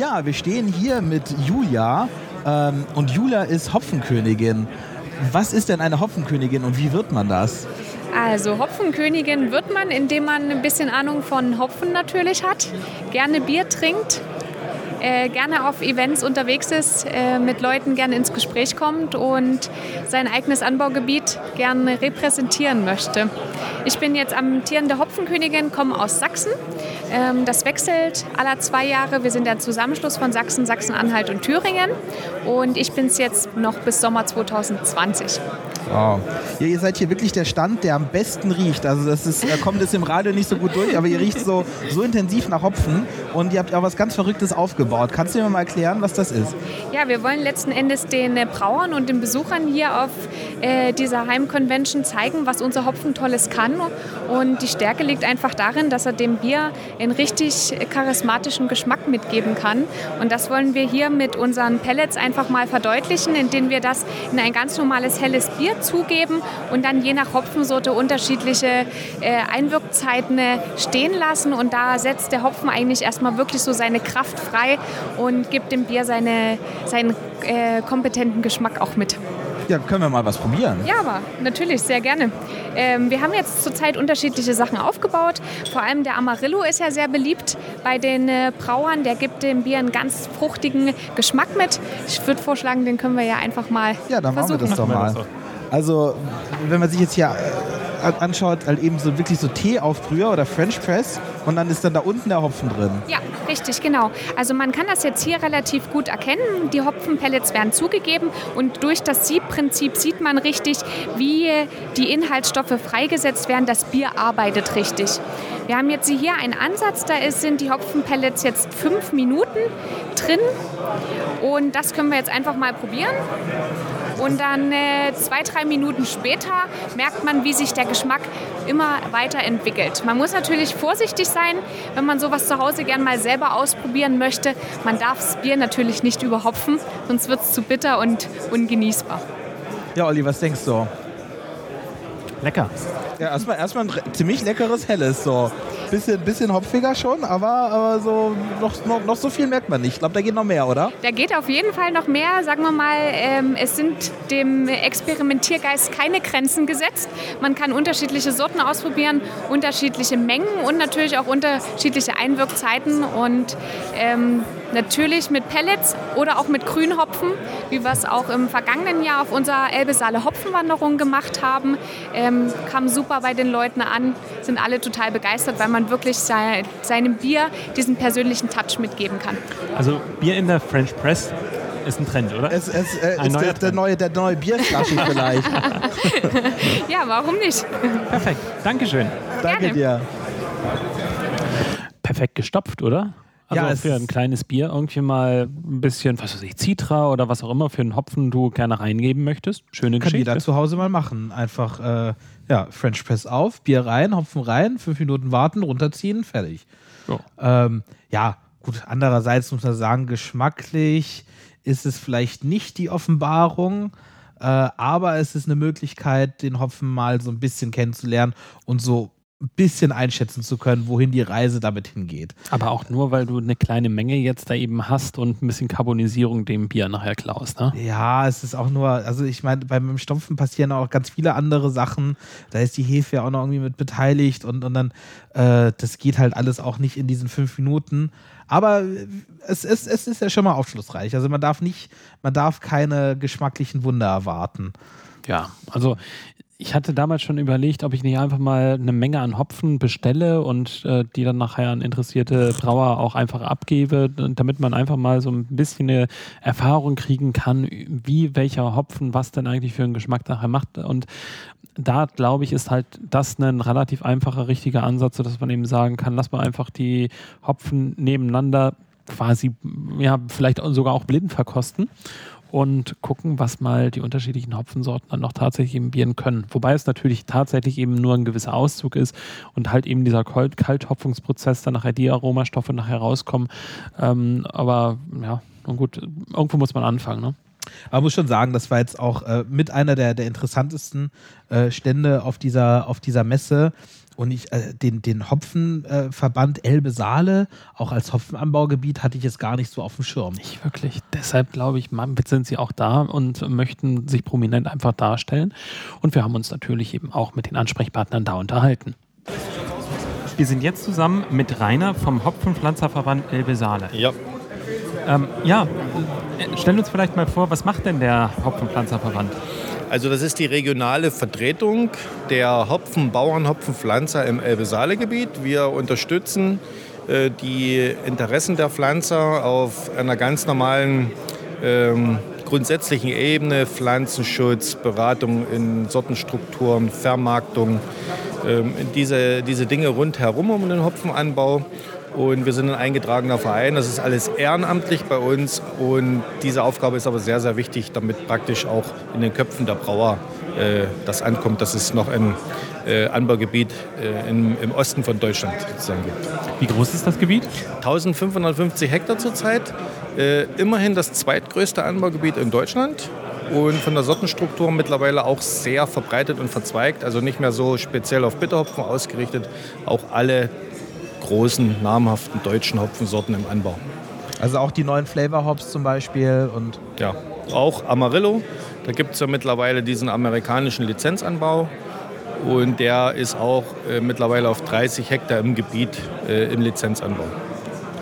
Speaker 3: Ja, wir stehen hier mit Julia ähm, und Julia ist Hopfenkönigin. Was ist denn eine Hopfenkönigin und wie wird man das?
Speaker 7: Also Hopfenkönigin wird man, indem man ein bisschen Ahnung von Hopfen natürlich hat, gerne Bier trinkt, äh, gerne auf Events unterwegs ist, äh, mit Leuten gerne ins Gespräch kommt und sein eigenes Anbaugebiet gerne repräsentieren möchte. Ich bin jetzt amtierende Hopfenkönigin, komme aus Sachsen. Ähm, das wechselt alle zwei Jahre. Wir sind der Zusammenschluss von Sachsen, Sachsen-Anhalt und Thüringen. Und ich bin es jetzt noch bis Sommer 2020.
Speaker 3: Wow. Ja, ihr seid hier wirklich der Stand, der am besten riecht. Also das ist, äh, kommt jetzt im Radio nicht so gut durch, aber ihr riecht so, so intensiv nach Hopfen und ihr habt auch was ganz Verrücktes aufgebaut. Kannst du mir mal erklären, was das ist?
Speaker 7: Ja, wir wollen letzten Endes den äh, Brauern und den Besuchern hier auf äh, dieser Heimconvention zeigen, was unser Hopfen Tolles kann. Und die Stärke liegt einfach darin, dass er dem Bier einen richtig charismatischen Geschmack mitgeben kann. Und das wollen wir hier mit unseren Pellets einfach mal verdeutlichen, indem wir das in ein ganz normales helles Bier zugeben und dann je nach Hopfensorte unterschiedliche äh, Einwirkzeiten äh, stehen lassen. Und da setzt der Hopfen eigentlich erstmal wirklich so seine Kraft frei und gibt dem Bier seine, seinen äh, kompetenten Geschmack auch mit.
Speaker 3: Ja, können wir mal was probieren?
Speaker 7: Ja, aber natürlich, sehr gerne. Ähm, wir haben jetzt zurzeit unterschiedliche Sachen aufgebaut. Vor allem der Amarillo ist ja sehr beliebt bei den äh, Brauern. Der gibt dem Bier einen ganz fruchtigen Geschmack mit. Ich würde vorschlagen, den können wir ja einfach mal
Speaker 3: Ja, dann
Speaker 7: versuchen.
Speaker 3: machen wir das doch mal. Also, wenn man sich jetzt hier äh, anschaut, halt eben so wirklich so Teeaufbrüher oder French Press und dann ist dann da unten der Hopfen drin.
Speaker 7: Ja, richtig, genau. Also man kann das jetzt hier relativ gut erkennen. Die Hopfenpellets werden zugegeben und durch das Siebprinzip sieht man richtig, wie die Inhaltsstoffe freigesetzt werden. Das Bier arbeitet richtig. Wir haben jetzt hier einen Ansatz, da sind die Hopfenpellets jetzt fünf Minuten drin und das können wir jetzt einfach mal probieren. Und dann äh, zwei, drei Minuten später merkt man, wie sich der Geschmack immer weiterentwickelt. Man muss natürlich vorsichtig sein, wenn man sowas zu Hause gern mal selber ausprobieren möchte. Man darf das Bier natürlich nicht überhopfen, sonst wird es zu bitter und ungenießbar.
Speaker 3: Ja, Olli, was denkst du?
Speaker 1: Lecker.
Speaker 3: Ja, erstmal erstmal ein ziemlich leckeres Helles so. Bisschen, bisschen hopfiger schon, aber, aber so noch, noch, noch so viel merkt man nicht. Ich glaube, da geht noch mehr, oder?
Speaker 7: Da geht auf jeden Fall noch mehr. Sagen wir mal, ähm, es sind dem Experimentiergeist keine Grenzen gesetzt. Man kann unterschiedliche Sorten ausprobieren, unterschiedliche Mengen und natürlich auch unterschiedliche Einwirkzeiten. Und ähm, Natürlich mit Pellets oder auch mit Grünhopfen, wie wir es auch im vergangenen Jahr auf unserer Elbe-Saale Hopfenwanderung gemacht haben. Ähm, kam super bei den Leuten an, sind alle total begeistert, weil man wirklich sei, seinem Bier diesen persönlichen Touch mitgeben kann.
Speaker 1: Also Bier in der French Press ist ein Trend, oder?
Speaker 3: Es, es äh, ist der, der, neue, der neue Bierflasche vielleicht.
Speaker 7: ja, warum nicht?
Speaker 1: Perfekt, Dankeschön.
Speaker 3: Danke Gerne. dir.
Speaker 1: Perfekt gestopft, oder? Also ja, für ein kleines Bier irgendwie mal ein bisschen, was weiß ich, Citra oder was auch immer für einen Hopfen du gerne reingeben möchtest. Schöne
Speaker 3: Kann
Speaker 1: Geschichte.
Speaker 3: jeder zu Hause mal machen. Einfach äh, ja, French Press auf, Bier rein, Hopfen rein, fünf Minuten warten, runterziehen, fertig. So. Ähm, ja, gut. Andererseits muss man sagen, geschmacklich ist es vielleicht nicht die Offenbarung. Äh, aber es ist eine Möglichkeit, den Hopfen mal so ein bisschen kennenzulernen und so ein bisschen einschätzen zu können, wohin die Reise damit hingeht.
Speaker 1: Aber auch nur, weil du eine kleine Menge jetzt da eben hast und ein bisschen Carbonisierung dem Bier nachher klaust, ne?
Speaker 3: Ja, es ist auch nur, also ich meine, beim Stopfen passieren auch ganz viele andere Sachen. Da ist die Hefe ja auch noch irgendwie mit beteiligt und, und dann, äh, das geht halt alles auch nicht in diesen fünf Minuten. Aber es, es, es ist ja schon mal aufschlussreich. Also man darf nicht, man darf keine geschmacklichen Wunder erwarten.
Speaker 1: Ja, also ich hatte damals schon überlegt, ob ich nicht einfach mal eine Menge an Hopfen bestelle und äh, die dann nachher an interessierte Brauer auch einfach abgebe, damit man einfach mal so ein bisschen eine Erfahrung kriegen kann, wie welcher Hopfen was denn eigentlich für einen Geschmack nachher macht. Und da glaube ich, ist halt das ein relativ einfacher, richtiger Ansatz, sodass man eben sagen kann, lass mal einfach die Hopfen nebeneinander quasi, ja, vielleicht sogar auch blind verkosten und gucken, was mal die unterschiedlichen Hopfensorten dann noch tatsächlich im Bieren können. Wobei es natürlich tatsächlich eben nur ein gewisser Auszug ist und halt eben dieser Kalthopfungsprozess, dann nachher die Aromastoffe nachher rauskommen. Ähm, aber ja, nun gut, irgendwo muss man anfangen. Ne?
Speaker 3: Aber muss schon sagen, das war jetzt auch äh, mit einer der, der interessantesten äh, Stände auf dieser, auf dieser Messe. Und ich, äh, den, den Hopfenverband äh, Elbe Saale, auch als Hopfenanbaugebiet, hatte ich jetzt gar nicht so auf dem Schirm.
Speaker 1: Nicht wirklich. Deshalb glaube ich, sind sie auch da und möchten sich prominent einfach darstellen. Und wir haben uns natürlich eben auch mit den Ansprechpartnern da unterhalten. Wir sind jetzt zusammen mit Rainer vom Hopfenpflanzerverband Elbe Saale.
Speaker 8: Ja.
Speaker 1: Ähm, ja, stell uns vielleicht mal vor, was macht denn der Hopfenpflanzerverband?
Speaker 8: Also das ist die regionale Vertretung der Hopfen, Hopfenpflanzer im Elbe-Saale-Gebiet. Wir unterstützen äh, die Interessen der Pflanzer auf einer ganz normalen ähm, grundsätzlichen Ebene, Pflanzenschutz, Beratung in Sortenstrukturen, Vermarktung, ähm, diese, diese Dinge rundherum um den Hopfenanbau. Und wir sind ein eingetragener Verein. Das ist alles ehrenamtlich bei uns. Und diese Aufgabe ist aber sehr, sehr wichtig, damit praktisch auch in den Köpfen der Brauer äh, das ankommt, dass es noch ein äh, Anbaugebiet äh, im, im, Osten von Deutschland sozusagen gibt.
Speaker 1: Wie groß ist das Gebiet?
Speaker 8: 1550 Hektar zurzeit. Äh, immerhin das zweitgrößte Anbaugebiet in Deutschland und von der Sortenstruktur mittlerweile auch sehr verbreitet und verzweigt. Also nicht mehr so speziell auf Bitterhopfen ausgerichtet. Auch alle großen, namhaften deutschen Hopfensorten im Anbau.
Speaker 3: Also auch die neuen Flavor Hops zum Beispiel und.
Speaker 8: Ja, auch Amarillo. Da gibt es ja mittlerweile diesen amerikanischen Lizenzanbau. Und der ist auch äh, mittlerweile auf 30 Hektar im Gebiet äh, im Lizenzanbau.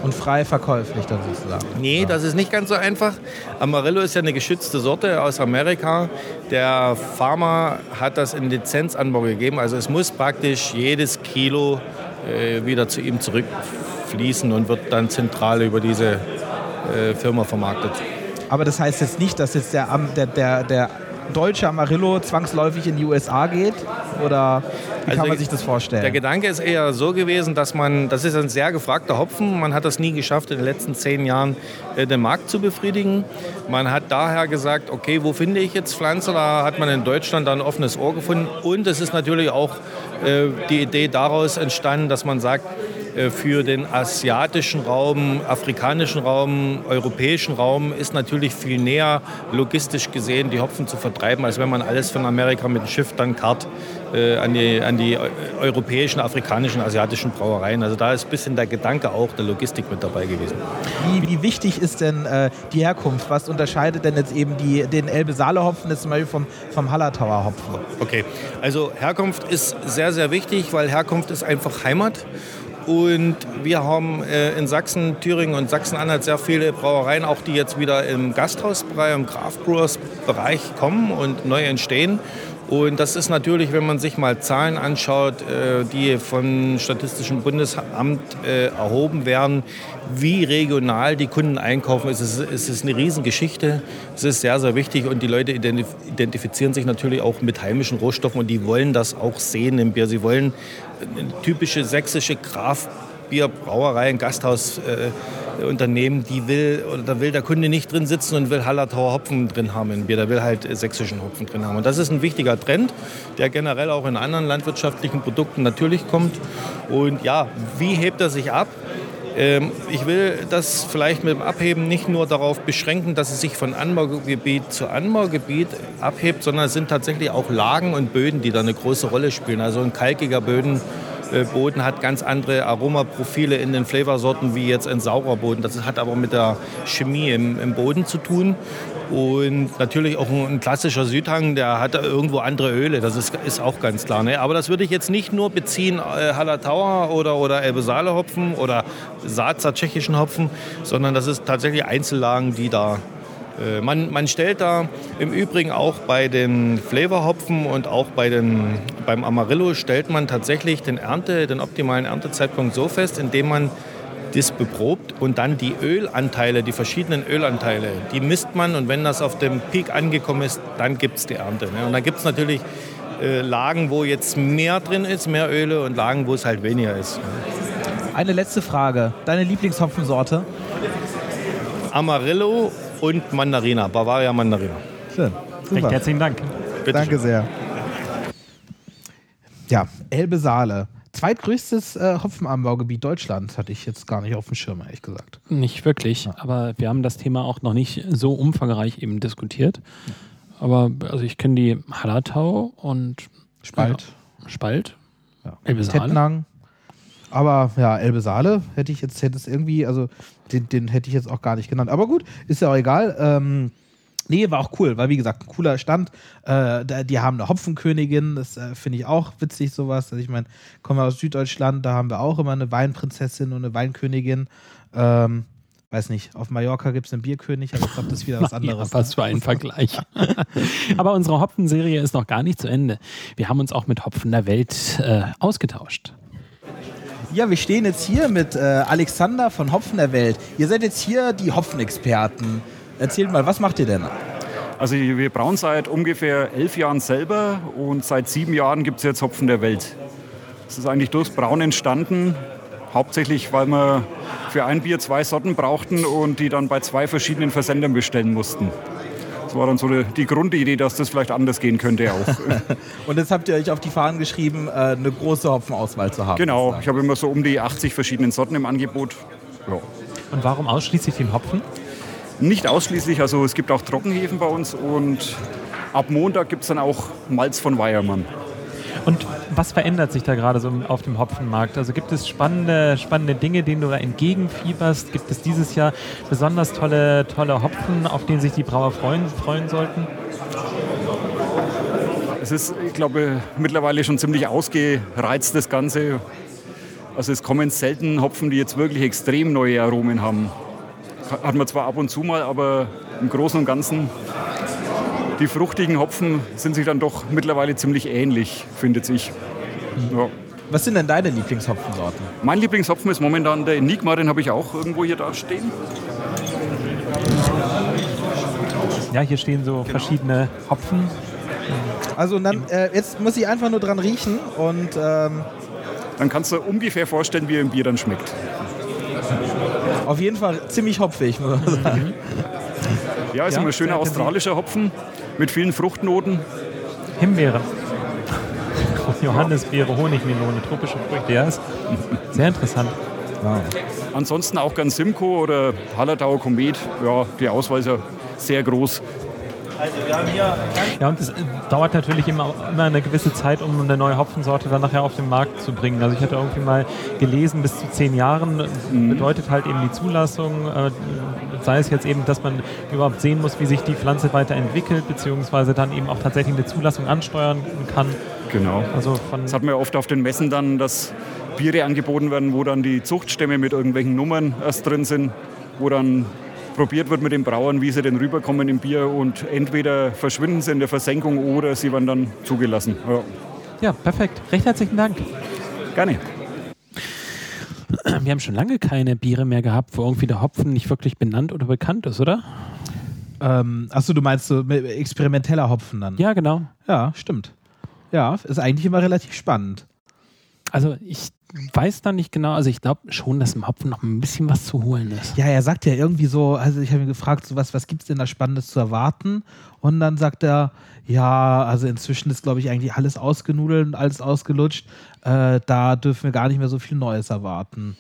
Speaker 3: Und frei verkäuflich dann sozusagen?
Speaker 8: Nee, das ist nicht ganz so einfach. Amarillo ist ja eine geschützte Sorte aus Amerika. Der Farmer hat das in Lizenzanbau gegeben. Also es muss praktisch jedes Kilo äh, wieder zu ihm zurückfließen und wird dann zentral über diese äh, Firma vermarktet.
Speaker 3: Aber das heißt jetzt nicht, dass jetzt der, der, der, der deutsche Amarillo zwangsläufig in die USA geht? Oder wie also kann man sich das vorstellen?
Speaker 8: Der Gedanke ist eher so gewesen, dass man, das ist ein sehr gefragter Hopfen, man hat das nie geschafft, in den letzten zehn Jahren äh, den Markt zu befriedigen. Man hat daher gesagt, okay, wo finde ich jetzt Pflanze? Da hat man in Deutschland dann ein offenes Ohr gefunden. Und es ist natürlich auch äh, die Idee daraus entstanden, dass man sagt, für den asiatischen Raum, afrikanischen Raum, europäischen Raum ist natürlich viel näher logistisch gesehen, die Hopfen zu vertreiben, als wenn man alles von Amerika mit dem Schiff dann kart äh, an, die, an die europäischen, afrikanischen, asiatischen Brauereien. Also da ist ein bisschen der Gedanke auch der Logistik mit dabei gewesen.
Speaker 3: Wie, wie wichtig ist denn äh, die Herkunft? Was unterscheidet denn jetzt eben die, den Elbe-Saale-Hopfen zum Beispiel vom, vom Hallertauer Hopfen?
Speaker 8: Okay, also Herkunft ist sehr, sehr wichtig, weil Herkunft ist einfach Heimat. Und wir haben äh, in Sachsen, Thüringen und Sachsen-Anhalt sehr viele Brauereien, auch die jetzt wieder im Gasthausbereich, im Craft Brewers Bereich kommen und neu entstehen. Und das ist natürlich, wenn man sich mal Zahlen anschaut, äh, die vom Statistischen Bundesamt äh, erhoben werden, wie regional die Kunden einkaufen, es ist, es eine Riesengeschichte. Es ist sehr, sehr wichtig und die Leute identifizieren sich natürlich auch mit heimischen Rohstoffen und die wollen das auch sehen im Bier. Sie wollen typische sächsische Kraftbierbrauerei, ein Gasthaus äh, die will, oder da will der Kunde nicht drin sitzen und will Hallertauer Hopfen drin haben in Bier, der will halt sächsischen Hopfen drin haben. Und das ist ein wichtiger Trend, der generell auch in anderen landwirtschaftlichen Produkten natürlich kommt. Und ja, wie hebt er sich ab? Ähm, ich will das vielleicht mit dem Abheben nicht nur darauf beschränken, dass es sich von Anbaugebiet zu Anbaugebiet abhebt, sondern es sind tatsächlich auch Lagen und Böden, die da eine große Rolle spielen. Also ein kalkiger Böden äh, Boden hat ganz andere Aromaprofile in den Flavorsorten wie jetzt ein saurer Boden. Das hat aber mit der Chemie im, im Boden zu tun. Und natürlich auch ein, klassischer Südhang, der hat irgendwo andere Öle, das ist, ist auch ganz klar. Ne? Aber das würde ich jetzt nicht nur beziehen, äh, Hallertauer oder, oder Elbe Hopfen oder Saatzer tschechischen Hopfen, sondern das ist tatsächlich Einzellagen, die da äh, man, man, stellt da im Übrigen auch bei den Flavorhopfen und auch bei den, beim Amarillo stellt man tatsächlich den, Ernte, den optimalen Erntezeitpunkt so fest, indem man das beprobt und dann die Ölanteile, die verschiedenen Ölanteile, die misst man und wenn das auf dem Peak angekommen ist, dann gibt es die Ernte. Ne? Und dann gibt es natürlich äh, Lagen, wo jetzt mehr drin ist, mehr Öle und Lagen, wo es halt weniger ist.
Speaker 3: Eine letzte Frage. Deine Lieblingshopfensorte?
Speaker 8: Amarillo und Mandarina, Bavaria Mandarina.
Speaker 3: Schön.
Speaker 1: Super. herzlichen Dank.
Speaker 3: Bitte Danke schön. sehr. Ja, Elbe Saale. Zweitgrößtes äh, Hopfenanbaugebiet Deutschlands hatte ich jetzt gar nicht auf dem Schirm, ehrlich gesagt.
Speaker 1: Nicht wirklich, ja. aber wir haben das Thema auch noch nicht so umfangreich eben diskutiert. Aber also ich kenne die Hallertau und
Speaker 3: Spalt.
Speaker 1: Ja, Spalt.
Speaker 3: Ja. Elbe Saale. Tettnang. Aber ja, Elbe Saale hätte ich jetzt, hätte es irgendwie, also den, den hätte ich jetzt auch gar nicht genannt. Aber gut, ist ja auch egal. Ähm, Nee, war auch cool, weil wie gesagt, ein cooler Stand. Äh, die haben eine Hopfenkönigin, das äh, finde ich auch witzig, sowas. Also ich meine, kommen wir aus Süddeutschland, da haben wir auch immer eine Weinprinzessin und eine Weinkönigin. Ähm, weiß nicht, auf Mallorca gibt es einen Bierkönig, aber ich glaube, das ist wieder was anderes.
Speaker 1: ja, was für ein Vergleich. aber unsere Hopfenserie ist noch gar nicht zu Ende. Wir haben uns auch mit Hopfen der Welt äh, ausgetauscht.
Speaker 3: Ja, wir stehen jetzt hier mit äh, Alexander von Hopfen der Welt. Ihr seid jetzt hier die Hopfenexperten. Erzählt mal, was macht ihr denn?
Speaker 9: Also wir brauen seit ungefähr elf Jahren selber und seit sieben Jahren gibt es jetzt Hopfen der Welt. Das ist eigentlich durchs Brauen entstanden, hauptsächlich weil wir für ein Bier zwei Sorten brauchten und die dann bei zwei verschiedenen Versendern bestellen mussten. Das war dann so die Grundidee, dass das vielleicht anders gehen könnte auch.
Speaker 3: und jetzt habt ihr euch auf die Fahnen geschrieben, äh, eine große Hopfenauswahl zu haben.
Speaker 9: Genau, ich habe immer so um die 80 verschiedenen Sorten im Angebot.
Speaker 1: Ja. Und warum ausschließlich den Hopfen?
Speaker 9: Nicht ausschließlich, also es gibt auch Trockenhefen bei uns und ab Montag gibt es dann auch Malz von Weiermann.
Speaker 1: Und was verändert sich da gerade so auf dem Hopfenmarkt? Also gibt es spannende, spannende Dinge, denen du da entgegenfieberst? Gibt es dieses Jahr besonders tolle, tolle Hopfen, auf denen sich die Brauer freuen, freuen sollten?
Speaker 9: Es ist, ich glaube, mittlerweile schon ziemlich ausgereizt, das Ganze. Also es kommen selten Hopfen, die jetzt wirklich extrem neue Aromen haben. Hat man zwar ab und zu mal, aber im Großen und Ganzen die fruchtigen Hopfen sind sich dann doch mittlerweile ziemlich ähnlich, findet sich.
Speaker 3: Ja. Was sind denn deine Lieblingshopfensorten?
Speaker 9: Mein Lieblingshopfen ist momentan der Enigma, den habe ich auch irgendwo hier da stehen.
Speaker 1: Ja, hier stehen so genau. verschiedene Hopfen.
Speaker 3: Also dann, äh, jetzt muss ich einfach nur dran riechen und ähm
Speaker 9: dann kannst du ungefähr vorstellen, wie ein Bier dann schmeckt.
Speaker 3: Auf jeden Fall ziemlich hopfig, muss man sagen.
Speaker 9: Ja, ist ja, immer ein schöner australischer Hopfen mit vielen Fruchtnoten.
Speaker 1: Himbeere. Johannisbeere, Honigmelone, tropische Früchte. Ja, ist sehr interessant.
Speaker 9: Ansonsten auch ganz Simcoe oder Hallertauer Komet. Ja, die Auswahl ist ja sehr groß.
Speaker 1: Ja, und es dauert natürlich immer, immer eine gewisse Zeit, um eine neue Hopfensorte dann nachher auf den Markt zu bringen. Also ich hatte irgendwie mal gelesen, bis zu zehn Jahren
Speaker 9: Mhm.
Speaker 1: bedeutet halt eben die Zulassung, äh, sei es jetzt eben, dass man überhaupt sehen muss, wie sich die Pflanze weiterentwickelt, beziehungsweise dann eben auch tatsächlich eine Zulassung ansteuern kann.
Speaker 9: Genau.
Speaker 1: Also von
Speaker 9: Das hat man ja oft auf den Messen dann, dass Biere angeboten werden, wo dann die Zuchtstämme mit irgendwelchen Nummern erst drin sind, wo dann probiert wird mit den Brauern, wie sie denn rüberkommen im Bier und entweder verschwinden sie in der Versenkung oder sie werden dann zugelassen. Ja,
Speaker 1: ja, perfekt. Recht herzlichen Dank.
Speaker 9: gerne.
Speaker 1: Wir haben schon lange keine Biere mehr gehabt, wo irgendwie der Hopfen nicht wirklich benannt oder bekannt ist, oder?
Speaker 3: Ähm, achso, du meinst so experimenteller Hopfen dann?
Speaker 1: Ja, genau.
Speaker 3: Ja, stimmt. Ja, ist eigentlich immer relativ spannend.
Speaker 1: Also ich weiß da nicht genau, also ich glaube schon, dass im Hopfen noch ein bisschen was zu holen ist.
Speaker 3: Ja, er sagt ja irgendwie so, also ich habe ihn gefragt, so was, was gibt es denn da Spannendes zu erwarten? Und dann sagt er, ja, also inzwischen ist, glaube ich, eigentlich alles ausgenudelt und alles ausgelutscht. Äh, da dürfen wir gar nicht mehr so viel Neues erwarten.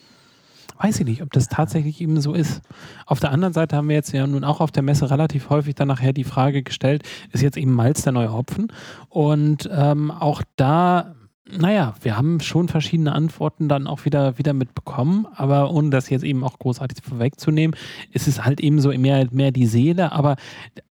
Speaker 1: Weiß ich nicht, ob das tatsächlich eben so ist. Auf der anderen Seite haben wir jetzt ja nun auch auf der Messe relativ häufig dann nachher die Frage gestellt, ist jetzt eben Malz der neue Hopfen? Und ähm, auch da, naja, wir haben schon verschiedene Antworten dann auch wieder, wieder mitbekommen, aber ohne das jetzt eben auch großartig vorwegzunehmen, ist es halt eben so mehr, mehr die Seele, aber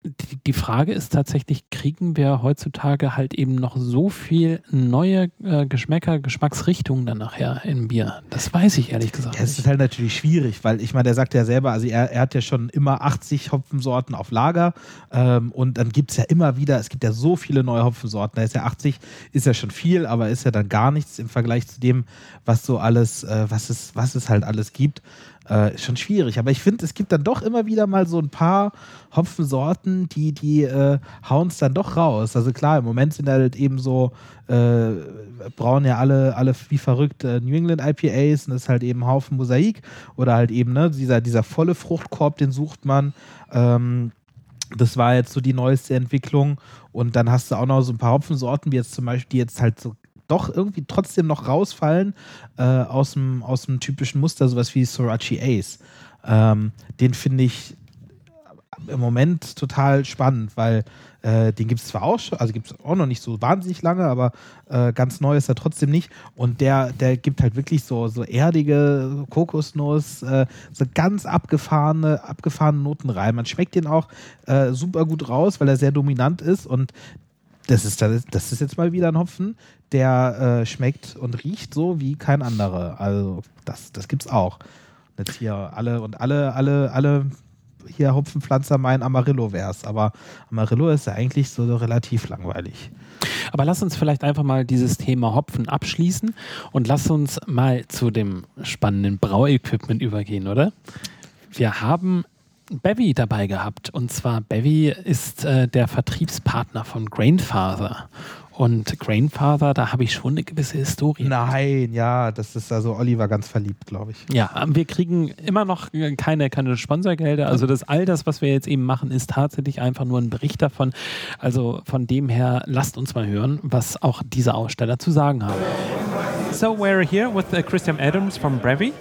Speaker 1: die, die Frage ist tatsächlich, kriegen wir heutzutage halt eben noch so viel neue äh, Geschmäcker, Geschmacksrichtungen dann nachher im Bier? Das weiß ich ehrlich gesagt
Speaker 3: Ja, es ist halt natürlich schwierig, weil ich meine, der sagt ja selber, also er, er hat ja schon immer 80 Hopfensorten auf Lager ähm, und dann gibt es ja immer wieder, es gibt ja so viele neue Hopfensorten. Da ist ja 80, ist ja schon viel, aber ist ja dann gar nichts im Vergleich zu dem, was so alles, äh, was, es, was es halt alles gibt. Äh, schon schwierig. Aber ich finde, es gibt dann doch immer wieder mal so ein paar Hopfensorten, die, die äh, hauen es dann doch raus. Also klar, im Moment sind halt eben so, äh, brauen ja alle, alle wie verrückt äh, New England IPAs und das ist halt eben ein Haufen Mosaik oder halt eben, ne, dieser, dieser volle Fruchtkorb, den sucht man. Ähm, das war jetzt so die neueste Entwicklung. Und dann hast du auch noch so ein paar Hopfensorten, wie jetzt zum Beispiel, die jetzt halt so doch irgendwie trotzdem noch rausfallen äh, aus, dem, aus dem typischen Muster, sowas wie Sorachi Ace. Ähm, den finde ich im Moment total spannend, weil äh, den gibt es zwar auch schon, also gibt es auch noch nicht so wahnsinnig lange, aber äh, ganz neu ist er trotzdem nicht. Und der, der gibt halt wirklich so, so erdige Kokosnuss, äh, so ganz abgefahrene, abgefahrene Noten rein. Man schmeckt den auch äh, super gut raus, weil er sehr dominant ist und das ist, das ist jetzt mal wieder ein Hopfen, der äh, schmeckt und riecht so wie kein anderer. Also das, das gibt's auch. Und Jetzt hier alle und alle, alle, alle hier Hopfenpflanzer meinen Amarillo wär's, aber Amarillo ist ja eigentlich so relativ langweilig.
Speaker 1: Aber lass uns vielleicht einfach mal dieses Thema Hopfen abschließen und lass uns mal zu dem spannenden Brauequipment übergehen, oder? Wir haben Bevy dabei gehabt und zwar Bevy ist äh, der Vertriebspartner von Grainfather. Und Grainfather, da habe ich schon eine gewisse Historie.
Speaker 3: Nein, ja, das ist also Oliver ganz verliebt, glaube ich.
Speaker 1: Ja, wir kriegen immer noch keine, keine Sponsorgelder. Also das all das, was wir jetzt eben machen, ist tatsächlich einfach nur ein Bericht davon. Also von dem her, lasst uns mal hören, was auch diese Aussteller zu sagen haben. So we're here with uh, Christian Adams from Brevi.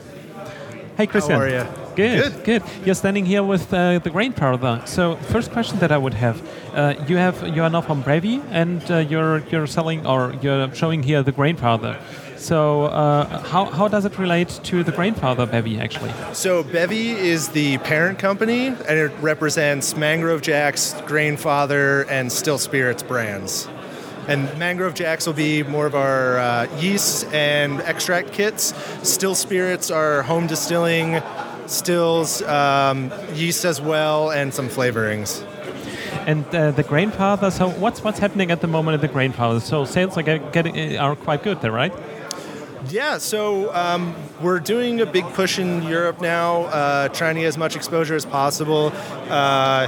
Speaker 1: Hey Christian.
Speaker 10: How are you?
Speaker 1: Good, good, You're standing here with uh, the grain powder. So first question that I would have, uh, you have you are now from Brevi and uh, you're you're selling or you're showing here the grain powder. So uh, how, how does it relate to the grain powder Brevi actually?
Speaker 10: So Bevy is the parent company, and it represents Mangrove Jacks, Grainfather, and Still Spirits brands. And Mangrove Jacks will be more of our uh, yeast and extract kits. Still Spirits are home distilling, stills, um, yeast as well, and some flavorings.
Speaker 1: And uh, the grandfather. So what's what's happening at the moment at the grandfather? So sales are getting are quite good there, right?
Speaker 10: Yeah, so um, we're doing a big push in Europe now, uh, trying to get as much exposure as possible, uh,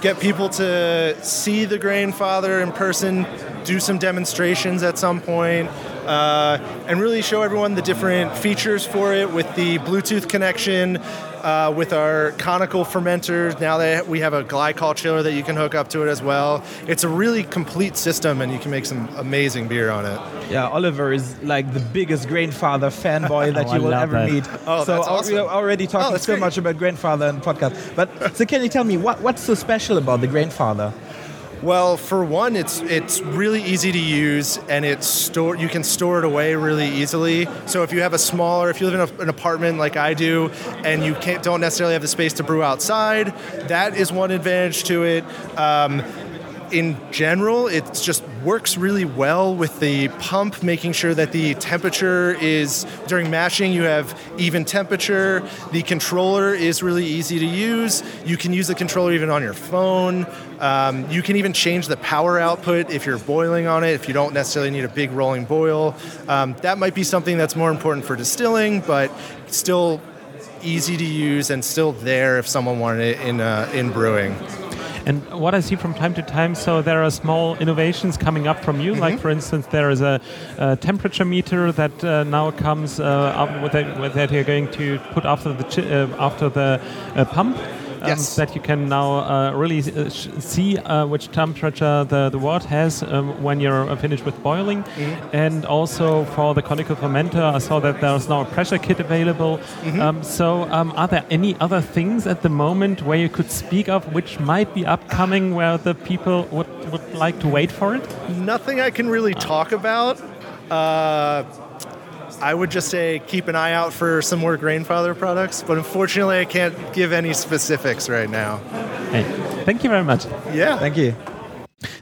Speaker 10: get people to see the grandfather in person, do some demonstrations at some point, uh, and really show everyone the different features for it with the Bluetooth connection, uh, with our conical fermenters. Now that we have a glycol chiller that you can hook up to it as well. It's a really complete system, and you can make some amazing beer on it.
Speaker 3: Yeah, Oliver is like the biggest grandfather fanboy that
Speaker 1: Oh,
Speaker 3: you will ever
Speaker 1: that.
Speaker 3: meet.
Speaker 10: Oh,
Speaker 3: so
Speaker 10: that's
Speaker 3: uh,
Speaker 10: awesome.
Speaker 3: we are already talking
Speaker 10: Oh,
Speaker 3: so
Speaker 10: great.
Speaker 3: much about grandfather and podcast. But so can you tell me what, what's so special about the Grainfather?
Speaker 10: Well, for one, it's it's really easy to use, and it's store. You can store it away really easily. So if you have a smaller, if you live in a, an apartment like I do, and you can't don't necessarily have the space to brew outside, that is one advantage to it. Um, in general, it just works really well with the pump, making sure that the temperature is during mashing, you have even temperature. The controller is really easy to use. You can use the controller even on your phone. Um, you can even change the power output if you're boiling on it, if you don't necessarily need a big rolling boil. Um, that might be something that's more important for distilling, but still easy to use and still there if someone wanted it in, uh, in brewing.
Speaker 1: And what I see from time to time, so there are small innovations coming up from you. Like, for instance, there is a, a temperature meter that uh, now comes uh, up with that, with that you're going to put after the uh, after the uh, pump. Um,
Speaker 10: Yes.
Speaker 1: that you can now uh, really uh, see uh, which temperature the, the wort has um, when you're uh, finished with boiling. And also for the conical fermenter, I saw that there's now a pressure kit available. Um, so, um, are there any other things at the moment where you could speak of which might be upcoming where the people would, would like to wait for it?
Speaker 10: Nothing I can really talk about. Uh, I would just say keep an eye out for some more Grainfather products, but unfortunately, I can't give any specifics right now.
Speaker 1: Hey, thank you very much.
Speaker 10: Yeah.
Speaker 3: Thank you.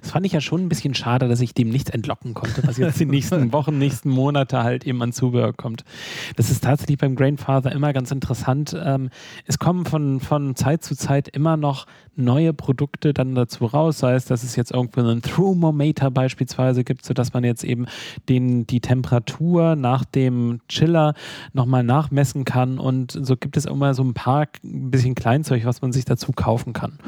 Speaker 1: Das fand ich ja schon ein bisschen schade, dass ich dem nichts entlocken konnte, was jetzt die nächsten Wochen, nächsten Monate halt eben an Zubehör kommt. Das ist tatsächlich beim Grainfather immer ganz interessant. Ähm, es kommen von, von Zeit zu Zeit immer noch neue Produkte dann dazu raus, sei es, dass es jetzt irgendwo einen Thermometer beispielsweise gibt, sodass man jetzt eben den, die Temperatur nach dem Chiller nochmal nachmessen kann und so gibt es immer so ein paar ein bisschen Kleinzeug, was man sich dazu kaufen kann.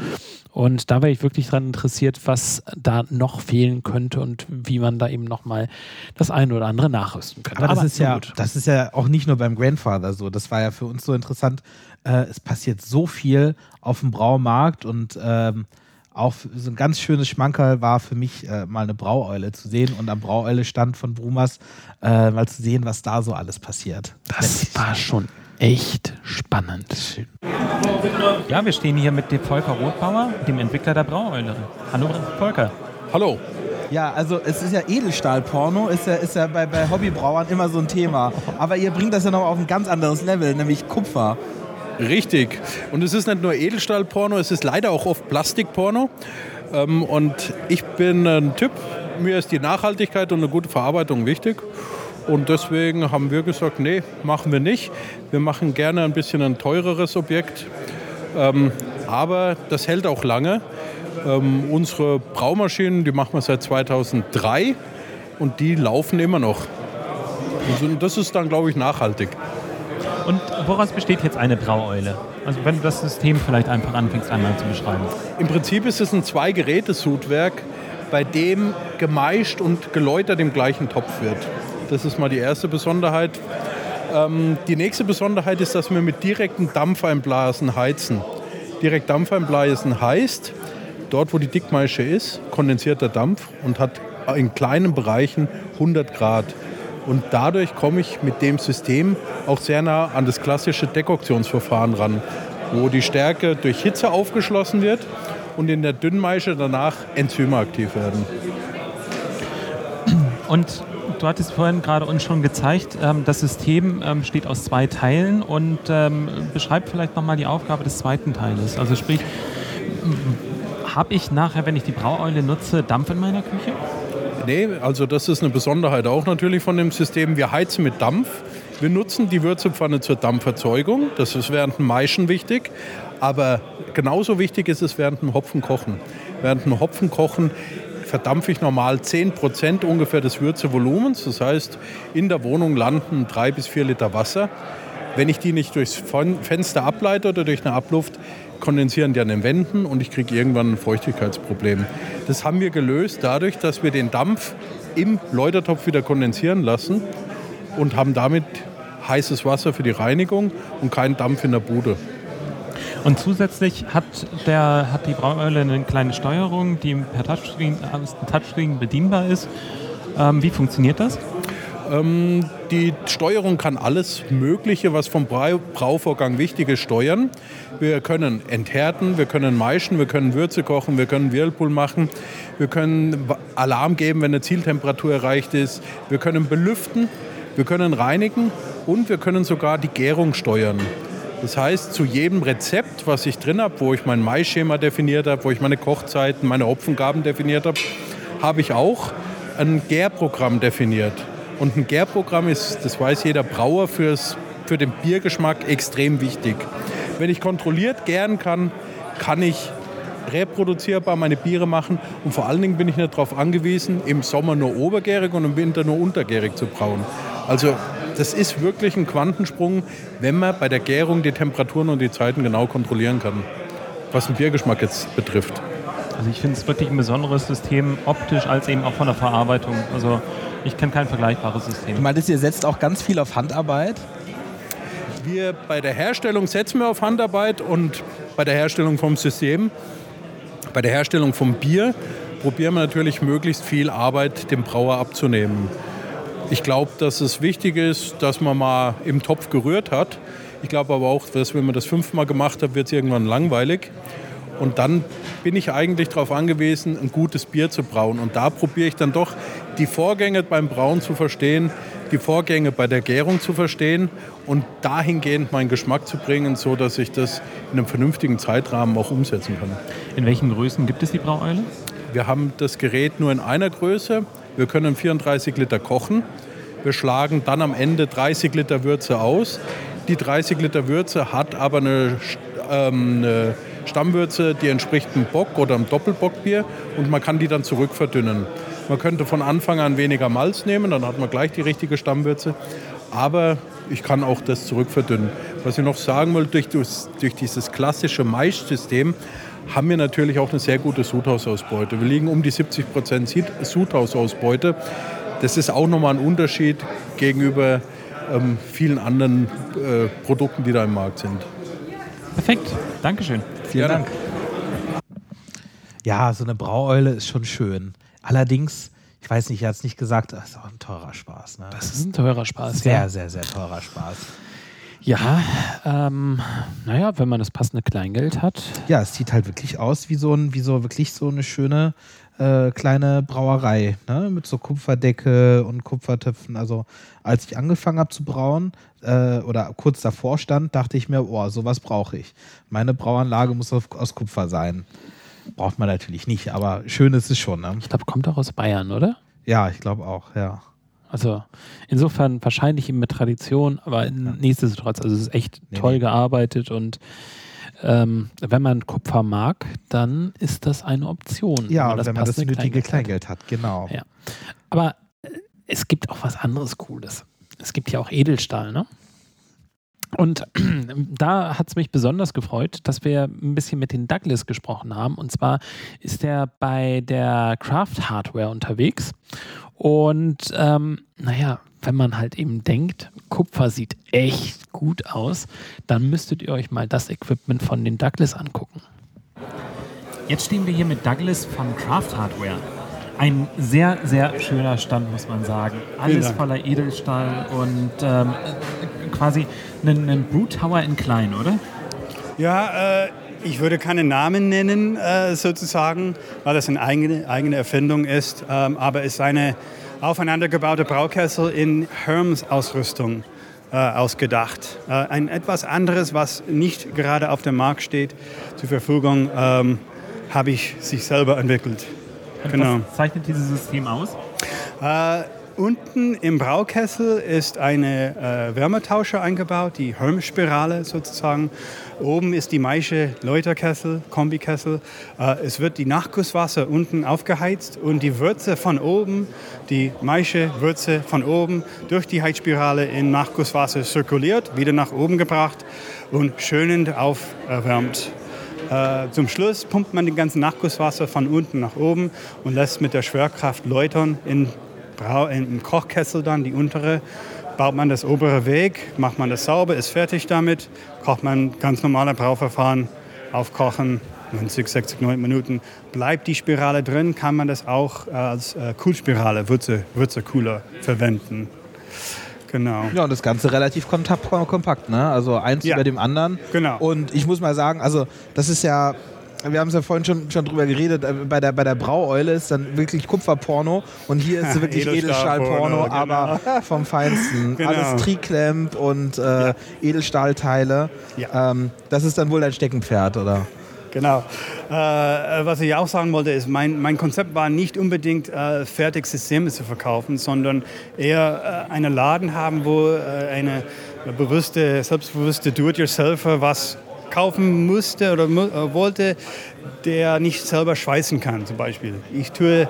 Speaker 1: Und da wäre ich wirklich daran interessiert, was da noch fehlen könnte und wie man da eben nochmal das eine oder andere nachrüsten könnte.
Speaker 3: Aber, das, ist ja,
Speaker 1: gut.
Speaker 3: das ist ja auch nicht nur beim Grandfather so. Das war ja für uns so interessant. Äh, es passiert so viel auf dem Braumarkt und ähm, auch so ein ganz schönes Schmankerl war für mich, äh, mal eine Braueule zu sehen und am Braueule-Stand von Brumas äh, mal zu sehen, was da so alles passiert.
Speaker 1: Das war schon echt spannend. Ja, wir stehen hier mit dem Volker Rothbauer, dem Entwickler der Braueule. Hallo Volker.
Speaker 11: Hallo.
Speaker 3: Ja, also es ist ja Edelstahlporno, ist ja, ist ja bei, bei Hobbybrauern immer so ein Thema. Aber ihr bringt das ja noch auf ein ganz anderes Level, nämlich Kupfer.
Speaker 11: Richtig. Und es ist nicht nur Edelstahlporno, es ist leider auch oft Plastikporno. Ähm, und ich bin ein Typ, mir ist die Nachhaltigkeit und eine gute Verarbeitung wichtig. Und deswegen haben wir gesagt, nee, machen wir nicht. Wir machen gerne ein bisschen ein teureres Objekt. Ähm, aber das hält auch lange. Ähm, unsere Braumaschinen, die machen wir seit 2003 und die laufen immer noch. Also das ist dann, glaube ich, nachhaltig.
Speaker 1: Und woraus besteht jetzt eine Braueule? Also wenn du das System vielleicht einfach anfängst einmal zu beschreiben.
Speaker 11: Im Prinzip ist es ein Zwei-Geräte-Sudwerk, bei dem gemeischt und geläutert im gleichen Topf wird. Das ist mal die erste Besonderheit. Ähm, die nächste Besonderheit ist, dass wir mit direkten Dampfeinblasen heizen. Direkt Dampfeinblasen heißt, dort wo die Dickmaische ist, kondensiert der Dampf und hat in kleinen Bereichen 100 Grad. Und dadurch komme ich mit dem System auch sehr nah an das klassische Dekoktionsverfahren ran, wo die Stärke durch Hitze aufgeschlossen wird und in der Dünnmaische danach Enzyme aktiv werden.
Speaker 1: Und du hattest vorhin gerade uns schon gezeigt, ähm, das System ähm, besteht aus zwei Teilen und ähm, beschreib vielleicht nochmal die Aufgabe des zweiten Teiles. Also sprich, habe ich nachher, wenn ich die Braueule nutze, Dampf in meiner Küche?
Speaker 11: Nee, also das ist eine Besonderheit auch natürlich von dem System. Wir heizen mit Dampf. Wir nutzen die Würzepfanne zur Dampferzeugung. Das ist während dem Maischen wichtig. Aber genauso wichtig ist es während dem Hopfenkochen. Während dem Hopfenkochen verdampfe ich normal 10% ungefähr des Würzevolumens. Das heißt, in der Wohnung landen drei bis vier Liter Wasser. Wenn ich die nicht durchs Fen- Fenster ableite oder durch eine Abluft, kondensieren die an den Wänden und ich kriege irgendwann ein Feuchtigkeitsproblem. Das haben wir gelöst dadurch, dass wir den Dampf im Läutertopf wieder kondensieren lassen und haben damit heißes Wasser für die Reinigung und keinen Dampf in der Bude.
Speaker 1: Und zusätzlich hat, der, hat die Braueule eine kleine Steuerung, die per Touchscreen, Touchscreen bedienbar ist. Ähm, wie funktioniert das?
Speaker 11: Ähm, die Steuerung kann alles Mögliche, was vom Brauvorgang wichtig ist, steuern. Wir können enthärten, wir können maischen, wir können Würze kochen, wir können Whirlpool machen, wir können Alarm geben, wenn eine Zieltemperatur erreicht ist, wir können belüften, wir können reinigen und wir können sogar die Gärung steuern. Das heißt, zu jedem Rezept, was ich drin habe, wo ich mein Maischema definiert habe, wo ich meine Kochzeiten, meine Opfengaben definiert habe, habe ich auch ein Gärprogramm definiert. Und ein Gärprogramm ist, das weiß jeder Brauer, fürs, für den Biergeschmack extrem wichtig. Wenn ich kontrolliert gären kann, kann ich reproduzierbar meine Biere machen. Und vor allen Dingen bin ich nicht darauf angewiesen, im Sommer nur obergärig und im Winter nur untergärig zu brauen. Also das ist wirklich ein Quantensprung, wenn man bei der Gärung die Temperaturen und die Zeiten genau kontrollieren kann, was den Biergeschmack jetzt betrifft.
Speaker 1: Also ich finde es wirklich ein besonderes System, optisch als eben auch von der Verarbeitung. Also ich kenne kein vergleichbares System.
Speaker 3: Du meintest, ihr setzt auch ganz viel auf Handarbeit?
Speaker 11: Wir bei der Herstellung setzen wir auf Handarbeit und bei der Herstellung vom System, bei der Herstellung vom Bier probieren wir natürlich möglichst viel Arbeit dem Brauer abzunehmen. Ich glaube, dass es wichtig ist, dass man mal im Topf gerührt hat. Ich glaube aber auch, dass wenn man das fünfmal gemacht hat, wird es irgendwann langweilig. Und dann bin ich eigentlich darauf angewiesen, ein gutes Bier zu brauen. Und da probiere ich dann doch die Vorgänge beim Brauen zu verstehen, die Vorgänge bei der Gärung zu verstehen und dahingehend meinen Geschmack zu bringen, so dass ich das in einem vernünftigen Zeitrahmen auch umsetzen kann.
Speaker 1: In welchen Größen gibt es die Braueule?
Speaker 11: Wir haben das Gerät nur in einer Größe. Wir können 34 Liter kochen. Wir schlagen dann am Ende 30 Liter Würze aus. Die 30 Liter Würze hat aber eine, ähm, eine Stammwürze, die entspricht einem Bock oder einem Doppelbockbier und man kann die dann zurückverdünnen. Man könnte von Anfang an weniger Malz nehmen, dann hat man gleich die richtige Stammwürze. Aber ich kann auch das zurückverdünnen. Was ich noch sagen will, durch, durch dieses klassische Maischsystem haben wir natürlich auch eine sehr gute Sudhausausbeute. Wir liegen um die 70 Prozent Sudhausausbeute. Das ist auch nochmal ein Unterschied gegenüber ähm, vielen anderen äh, Produkten, die da im Markt sind.
Speaker 1: Perfekt, Dankeschön.
Speaker 3: Vielen Dank. Ja, so eine Braueule ist schon schön. Allerdings, ich weiß nicht, er hat es nicht gesagt, das ist auch ein teurer Spaß. Ne?
Speaker 1: Das ist ein teurer Spaß.
Speaker 3: Sehr, ja. sehr, sehr teurer Spaß.
Speaker 1: Ja, ähm, naja, wenn man das passende Kleingeld hat.
Speaker 3: Ja, es sieht halt wirklich aus wie so ein, wie so wirklich so eine schöne äh, kleine Brauerei, ne? Mit so Kupferdecke und Kupfertöpfen. Also als ich angefangen habe zu brauen äh, oder kurz davor stand, dachte ich mir, oh, sowas brauche ich. Meine Brauanlage muss auf, aus Kupfer sein. Braucht man natürlich nicht, aber schön ist es schon. Ne?
Speaker 1: Ich glaube, kommt auch aus Bayern, oder?
Speaker 3: Ja, ich glaube auch, ja.
Speaker 1: Also insofern wahrscheinlich eben mit Tradition, aber ja. nichtsdestotrotz, also es ist echt nee, toll nee. gearbeitet und ähm, wenn man Kupfer mag, dann ist das eine Option.
Speaker 3: Ja, wenn man das, wenn man das nötige Kleingeld, Kleingeld hat. hat, genau.
Speaker 1: Ja. Aber äh, es gibt auch was anderes Cooles. Es gibt ja auch Edelstahl, ne? Und da hat es mich besonders gefreut, dass wir ein bisschen mit den Douglas gesprochen haben. Und zwar ist er bei der Craft Hardware unterwegs. Und ähm, naja, wenn man halt eben denkt, Kupfer sieht echt gut aus, dann müsstet ihr euch mal das Equipment von den Douglas angucken. Jetzt stehen wir hier mit Douglas von Craft Hardware. Ein sehr, sehr schöner Stand, muss man sagen. Alles voller Edelstahl und ähm, quasi ein, ein Brew Tower in klein, oder?
Speaker 12: Ja, äh, ich würde keine Namen nennen, äh, sozusagen, weil das eine eigene, eigene Erfindung ist. Ähm, aber es ist eine aufeinandergebaute Braukessel in Herms-Ausrüstung äh, ausgedacht. Äh, ein etwas anderes, was nicht gerade auf dem Markt steht, zur Verfügung, ähm, habe ich sich selber entwickelt.
Speaker 1: Und genau. Was zeichnet dieses System aus?
Speaker 12: Äh, unten im Braukessel ist eine äh, Wärmetauscher eingebaut, die Hermspirale sozusagen. Oben ist die Maische Läuterkessel, Kombikessel. Äh, es wird die Nachgusswasser unten aufgeheizt und die Würze von oben, die Maische Würze von oben durch die Heizspirale in Nachgusswasser zirkuliert, wieder nach oben gebracht und schönend aufwärmt. Äh, zum Schluss pumpt man den ganzen Nachgusswasser von unten nach oben und lässt mit der Schwerkraft läutern in im Kochkessel dann die untere baut man das obere Weg, macht man das sauber, ist fertig damit, kocht man ganz normale Brauverfahren, aufkochen, 90, 60, 90 Minuten. Bleibt die Spirale drin, kann man das auch äh, als äh, Kühlspirale, Würze, Würzekühler verwenden. Genau.
Speaker 3: Ja, und das Ganze relativ kompakt, ne? Also eins
Speaker 12: Ja.
Speaker 3: über dem anderen.
Speaker 12: Genau.
Speaker 3: Und ich muss mal sagen, also das ist ja, wir haben es ja vorhin schon, schon drüber geredet, äh, bei der, bei der Braueule ist dann wirklich Kupferporno und hier ist wirklich
Speaker 12: Edelstahlporno,
Speaker 3: Edelstahlporno, aber vom Feinsten.
Speaker 12: Genau.
Speaker 3: Alles Triklemp und äh, Edelstahlteile. Ähm, das ist dann wohl dein Steckenpferd, oder?
Speaker 12: Genau. Äh, was ich auch sagen wollte, ist, mein, mein Konzept war nicht unbedingt äh, fertig Systeme zu verkaufen, sondern eher äh, einen Laden haben, wo äh, eine bewusste, selbstbewusste Do-it-yourselfer was kaufen musste oder äh, wollte, der nicht selber schweißen kann zum Beispiel. Ich tue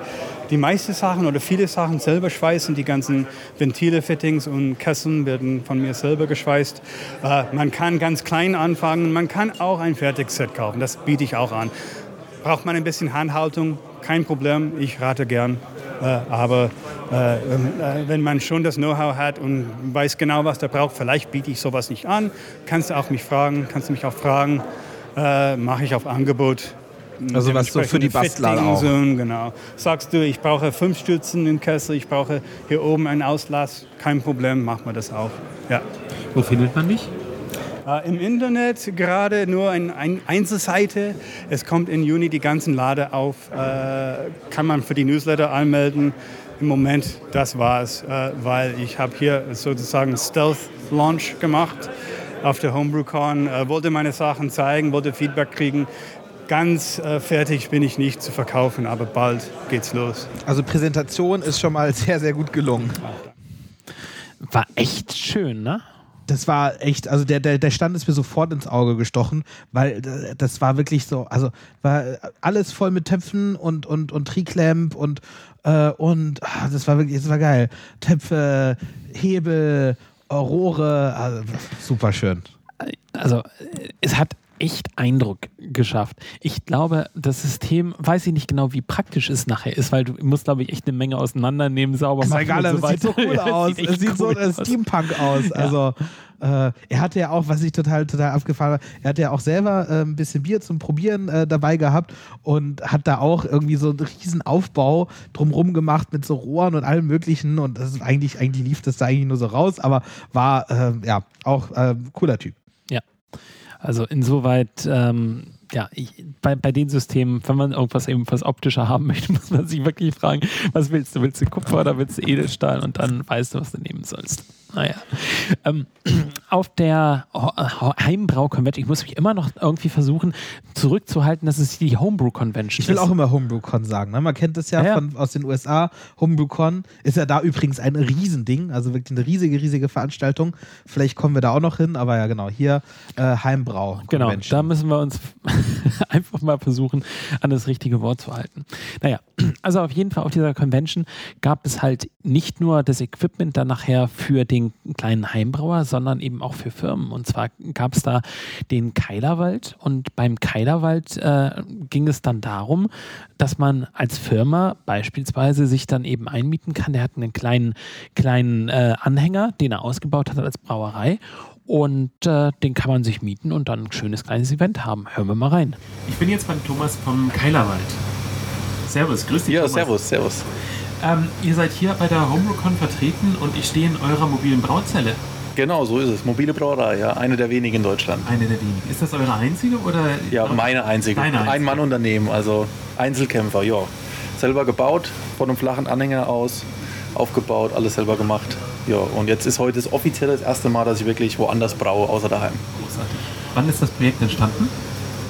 Speaker 12: die meisten Sachen oder viele Sachen selber schweißen. Die ganzen Ventile, Fittings und Kesseln werden von mir selber geschweißt. Äh, man kann ganz klein anfangen. Man kann auch ein Fertigset kaufen. Das biete ich auch an. Braucht man ein bisschen Handhaltung? Kein Problem. Ich rate gern. Äh, aber äh, ähm, äh, wenn man schon das Know-how hat und weiß genau, was der braucht, vielleicht biete ich sowas nicht an. Kannst du auch mich fragen, kannst du mich auch fragen. Äh, Mache ich auf Angebot.
Speaker 3: Also was so für die Bastler auch.
Speaker 12: Genau. Sagst du, ich brauche fünf Stützen im Kessel, ich brauche hier oben einen Auslass, kein Problem, machen wir das auch. Ja.
Speaker 1: Wo findet man dich?
Speaker 12: Äh, Im Internet gerade nur eine ein Einzelseite. Es kommt im Juni die ganzen Lade auf. Äh, kann man für die Newsletter anmelden. Im Moment, das war's, äh, weil ich habe hier sozusagen Stealth Launch gemacht auf der HomebrewCon. Äh, wollte meine Sachen zeigen, wollte Feedback kriegen. Ganz äh, fertig bin ich nicht zu verkaufen, aber bald geht's los.
Speaker 3: Also Präsentation ist schon mal sehr, sehr gut gelungen.
Speaker 1: War echt schön, ne?
Speaker 3: Das war echt, also der, der, der Stand ist mir sofort ins Auge gestochen, weil äh, das war wirklich so, also war alles voll mit Töpfen und, und, und Triklemp und, äh, und ah, das war wirklich, das war geil. Töpfe, Hebel, Rohre, also, super schön.
Speaker 1: Also, äh, es hat echt Eindruck geschafft. Ich glaube, das System, weiß ich nicht genau, wie praktisch es nachher ist, weil du musst, glaube ich, echt eine Menge auseinandernehmen, sauber
Speaker 3: Ist
Speaker 1: machen
Speaker 3: egal,
Speaker 1: und so
Speaker 3: das sieht so cool
Speaker 1: es
Speaker 3: aus.
Speaker 1: sieht
Speaker 3: Es sieht so
Speaker 1: cool
Speaker 3: äh,
Speaker 1: aus.
Speaker 3: Steampunk aus.
Speaker 1: Ja.
Speaker 3: Also äh, er hatte ja auch, was ich total, total abgefahren war, er hat ja auch selber äh, ein bisschen Bier zum Probieren äh, dabei gehabt und hat da auch irgendwie so einen riesen Aufbau drumrum gemacht mit so Rohren und allem möglichen und das ist eigentlich, eigentlich lief das da eigentlich nur so raus, aber war äh, ja auch äh, cooler Typ.
Speaker 1: Also insoweit, ähm, ja, ich, bei, bei den Systemen, wenn man irgendwas eben was optischer haben möchte, muss man sich wirklich fragen, was willst du? Willst du Kupfer oder willst du Edelstahl? Und dann weißt du, was du nehmen sollst. Naja. Ähm, auf der Heimbrau-Convention, ich muss mich immer noch irgendwie versuchen zurückzuhalten, dass es die Homebrew-Convention
Speaker 3: Ich will
Speaker 1: ist.
Speaker 3: auch immer HomebrewCon sagen. Ne? Man kennt das ja,
Speaker 1: Ja.
Speaker 3: Von, aus den USA. HomebrewCon ist ja da übrigens ein Riesending, also wirklich eine riesige, riesige Veranstaltung. Vielleicht kommen wir da auch noch hin, aber ja genau, hier äh, Heimbrau.
Speaker 1: Genau, da müssen wir uns einfach mal versuchen, an das richtige Wort zu halten. Naja, also auf jeden Fall auf dieser Convention gab es halt nicht nur das Equipment dann nachher für den kleinen Heimbrauer, sondern eben auch für Firmen. Und zwar gab es da den Keilerwald und beim Keilerwald äh, ging es dann darum, dass man als Firma beispielsweise sich dann eben einmieten kann. Der hat einen kleinen, kleinen äh, Anhänger, den er ausgebaut hat als Brauerei. Und äh, den kann man sich mieten und dann ein schönes kleines Event haben. Hören wir mal rein. Ich bin jetzt beim Thomas vom Keilerwald. Servus, grüß dich.
Speaker 13: Ja,
Speaker 1: Thomas.
Speaker 13: servus, servus.
Speaker 1: Ähm, ihr seid hier bei der HomebrewCon vertreten und ich stehe in eurer mobilen Brauzelle.
Speaker 13: Genau, so ist es. Mobile Brauerei, ja. Eine der wenigen in Deutschland.
Speaker 1: Eine der wenigen. Ist das eure einzige oder?
Speaker 13: Ja, meine einzige.
Speaker 1: Deine einzige.
Speaker 13: Ein-Mann-Unternehmen, also Einzelkämpfer, ja. Selber gebaut, von einem flachen Anhänger aus, aufgebaut, alles selber gemacht. Ja, und jetzt ist heute das offizielle das erste Mal, dass ich wirklich woanders braue, außer daheim.
Speaker 1: Großartig. Wann ist das Projekt entstanden?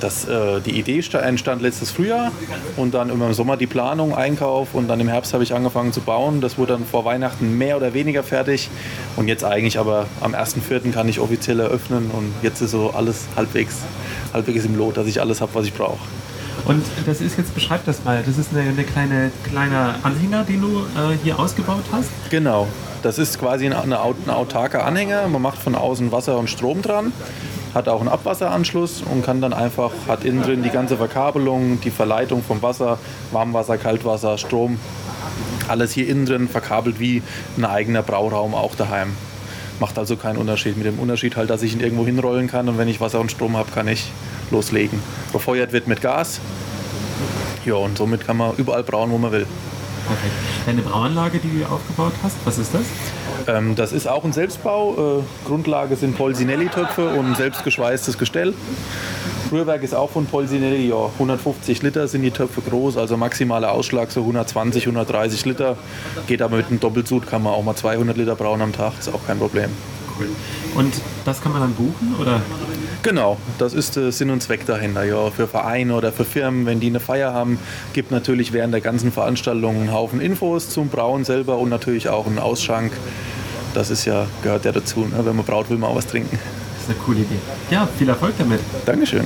Speaker 13: Das, äh, die Idee sta- entstand letztes Frühjahr und dann im Sommer die Planung, Einkauf und dann im Herbst habe ich angefangen zu bauen. Das wurde dann vor Weihnachten mehr oder weniger fertig und jetzt eigentlich aber am 1.4. kann ich offiziell eröffnen und jetzt ist so alles halbwegs, halbwegs im Lot, dass ich alles habe, was ich brauche.
Speaker 1: Und das ist jetzt, beschreib das mal. Das ist eine, eine kleine kleiner Anhänger, den du äh, hier ausgebaut hast.
Speaker 13: Genau. Das ist quasi ein, eine, aut- ein autarker Anhänger. Man macht von außen Wasser und Strom dran, hat auch einen Abwasseranschluss und kann dann einfach, hat innen drin die ganze Verkabelung, die Verleitung vom Wasser, Warmwasser, Kaltwasser, Strom, alles hier innen drin verkabelt wie ein eigener Brauraum auch daheim. Macht also keinen Unterschied. Mit dem Unterschied halt, dass ich ihn irgendwo hinrollen kann und wenn ich Wasser und Strom habe, kann ich loslegen. Befeuert wird mit Gas. Ja, und somit kann man überall brauen, wo man will.
Speaker 1: Perfekt. Deine Brauanlage, die du aufgebaut hast, was ist das?
Speaker 13: Ähm, das ist auch ein Selbstbau. Äh, Grundlage sind Polsinelli-Töpfe und ein selbstgeschweißtes Gestell. Rührwerk ist auch von Polsinelli, ja, 150 Liter sind die Töpfe groß, also maximaler Ausschlag so 120, 130 Liter. Geht aber mit einem Doppelsud, kann man auch mal 200 Liter brauen am Tag, ist auch kein Problem.
Speaker 1: Cool. Und das kann man dann buchen, oder?
Speaker 13: Genau, das ist der Sinn und Zweck dahinter. Ja, für Vereine oder für Firmen, wenn die eine Feier haben, gibt natürlich während der ganzen Veranstaltung einen Haufen Infos zum Brauen selber und natürlich auch einen Ausschank. Das ist ja, gehört ja dazu. Ne? Wenn man braut, will man auch was trinken.
Speaker 1: Das ist eine coole Idee. Ja, viel Erfolg damit.
Speaker 13: Dankeschön.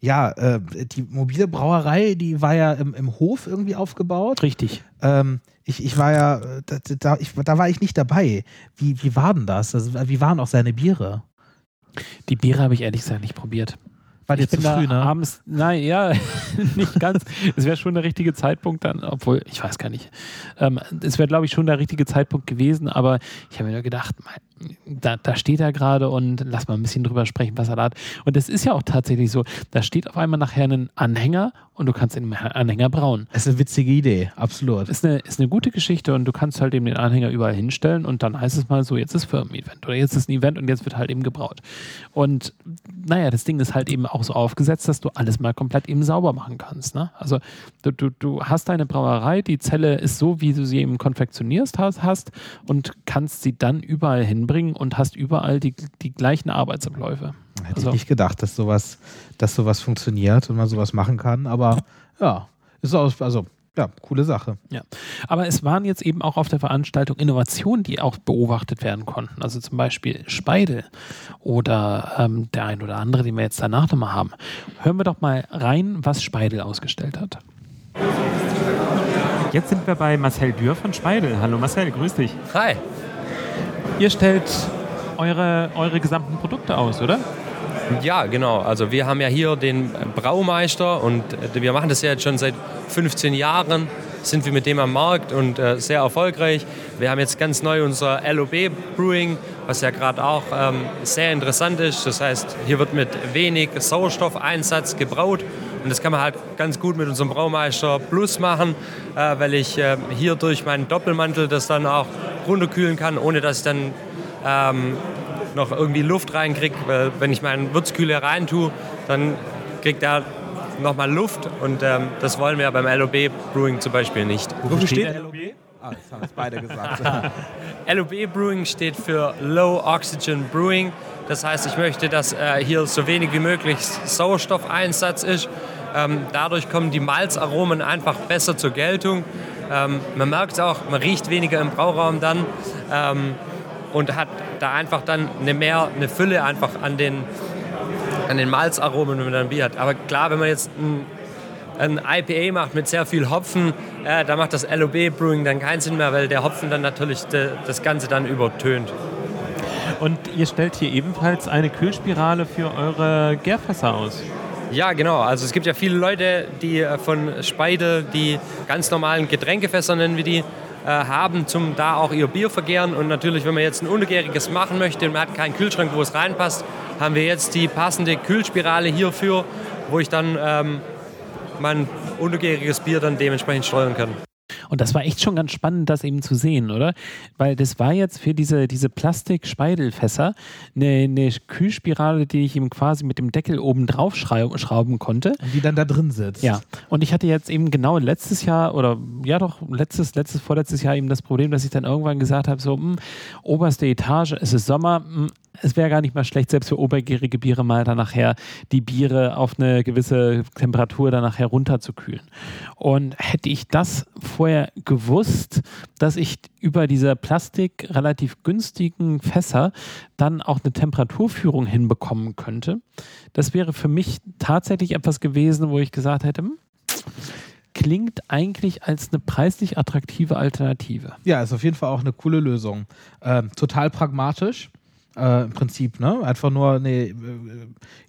Speaker 3: Ja, äh, die mobile Brauerei, die war ja im, im Hof irgendwie aufgebaut.
Speaker 1: Richtig.
Speaker 3: Ähm, ich, ich war ja, äh, da, da, ich, da war ich nicht dabei. Wie, wie war denn das? Also, wie waren auch seine Biere?
Speaker 1: Die Biere habe ich ehrlich gesagt nicht probiert.
Speaker 3: War dir zu früh, ne?
Speaker 1: abends, nein, ja, nicht ganz. Es wäre schon der richtige Zeitpunkt dann, obwohl, ich weiß gar nicht. Ähm, es wäre, glaube ich, schon der richtige Zeitpunkt gewesen, aber ich habe mir nur gedacht, mein, da, da steht er gerade und lass mal ein bisschen drüber sprechen, was er da hat. Und es ist ja auch tatsächlich so, da steht auf einmal nachher ein Anhänger und du kannst den Anhänger brauen.
Speaker 3: Das ist eine witzige Idee, absolut.
Speaker 1: Ist eine, ist eine gute Geschichte und du kannst halt eben den Anhänger überall hinstellen und dann heißt es mal so, jetzt ist Firmen-Event oder jetzt ist ein Event und jetzt wird halt eben gebraut. Und naja, das Ding ist halt eben auch so aufgesetzt, dass du alles mal komplett eben sauber machen kannst. Ne? Also du, du, du hast deine Brauerei, die Zelle ist so, wie du sie eben konfektionierst hast, hast und kannst sie dann überall hinbringen und hast überall die, die gleichen Arbeitsabläufe.
Speaker 3: Hätte also, ich nicht gedacht, dass sowas, dass sowas funktioniert und man sowas machen kann, aber ja, ist auch, also ja, coole Sache.
Speaker 1: Ja. Aber es waren jetzt eben auch auf der Veranstaltung Innovationen, die auch beobachtet werden konnten. Also zum Beispiel Speidel oder ähm, der ein oder andere, den wir jetzt danach nochmal haben. Hören wir doch mal rein, was Speidel ausgestellt hat. Jetzt sind wir bei Marcel Dürr von Speidel. Hallo Marcel, grüß dich.
Speaker 14: Hi.
Speaker 1: Ihr stellt eure, eure gesamten Produkte aus, oder?
Speaker 14: Ja, genau. Also wir haben ja hier den Braumeister und äh, wir machen das ja jetzt schon seit 15 Jahren, sind wir mit dem am Markt und äh, sehr erfolgreich. Wir haben jetzt ganz neu unser LOB Brewing, was ja gerade auch ähm, sehr interessant ist. Das heißt, hier wird mit wenig Sauerstoffeinsatz gebraut und das kann man halt ganz gut mit unserem Braumeister Plus machen, äh, weil ich äh, hier durch meinen Doppelmantel das dann auch runterkühlen kann, ohne dass ich dann ähm, noch irgendwie Luft reinkriege. Weil wenn ich meinen Würzkühler reintue, dann kriegt er nochmal Luft und ähm, das wollen wir beim LOB Brewing zum Beispiel nicht.
Speaker 3: Wofür steht LOB? Ah, das haben jetzt beide gesagt.
Speaker 14: LOB Brewing steht für Low Oxygen Brewing. Das heißt, ich möchte, dass äh, hier so wenig wie möglich Sauerstoffeinsatz ist. Ähm, dadurch kommen die Malzaromen einfach besser zur Geltung. Ähm, man merkt es auch, man riecht weniger im Brauraum dann. Ähm, und hat da einfach dann eine mehr, eine Fülle einfach an den, an den Malzaromen, wenn man dann Bier hat. Aber klar, wenn man jetzt ein, ein IPA macht mit sehr viel Hopfen, äh, da macht das LOB Brewing dann keinen Sinn mehr, weil der Hopfen dann natürlich de, das Ganze dann übertönt.
Speaker 1: Und ihr stellt hier ebenfalls eine Kühlspirale für eure Gärfässer aus.
Speaker 14: Ja, genau. Also es gibt ja viele Leute, die äh, von Speide die ganz normalen Getränkefässer nennen wir die, äh, haben, zum da auch ihr Bier vergären. Und natürlich, wenn man jetzt ein Untergäriges machen möchte und man hat keinen Kühlschrank, wo es reinpasst, haben wir jetzt die passende Kühlspirale hierfür, wo ich dann ähm, mein untergäriges Bier dann dementsprechend steuern kann.
Speaker 1: Und das war echt schon ganz spannend, das eben zu sehen, oder? Weil das war jetzt für diese, diese Plastik-Speidelfässer eine, eine Kühlspirale, die ich eben quasi mit dem Deckel oben drauf schrauben konnte.
Speaker 3: Und die dann da drin sitzt.
Speaker 1: Ja. Und ich hatte jetzt eben genau letztes Jahr oder ja doch, letztes, letztes, vorletztes Jahr eben das Problem, dass ich dann irgendwann gesagt habe: so, mh, hm, oberste Etage, es ist Sommer, mh, hm, es wäre gar nicht mal schlecht, selbst für obergärige Biere mal dann nachher die Biere auf eine gewisse Temperatur dann nachher runterzukühlen. Und hätte ich das vorher gewusst, dass ich über diese Plastik relativ günstigen Fässer dann auch eine Temperaturführung hinbekommen könnte, das wäre für mich tatsächlich etwas gewesen, wo ich gesagt hätte, hm, klingt eigentlich als eine preislich attraktive Alternative.
Speaker 3: Ja, ist auf jeden Fall auch eine coole Lösung. Ähm, total pragmatisch äh, im Prinzip, ne? Einfach nur eine äh,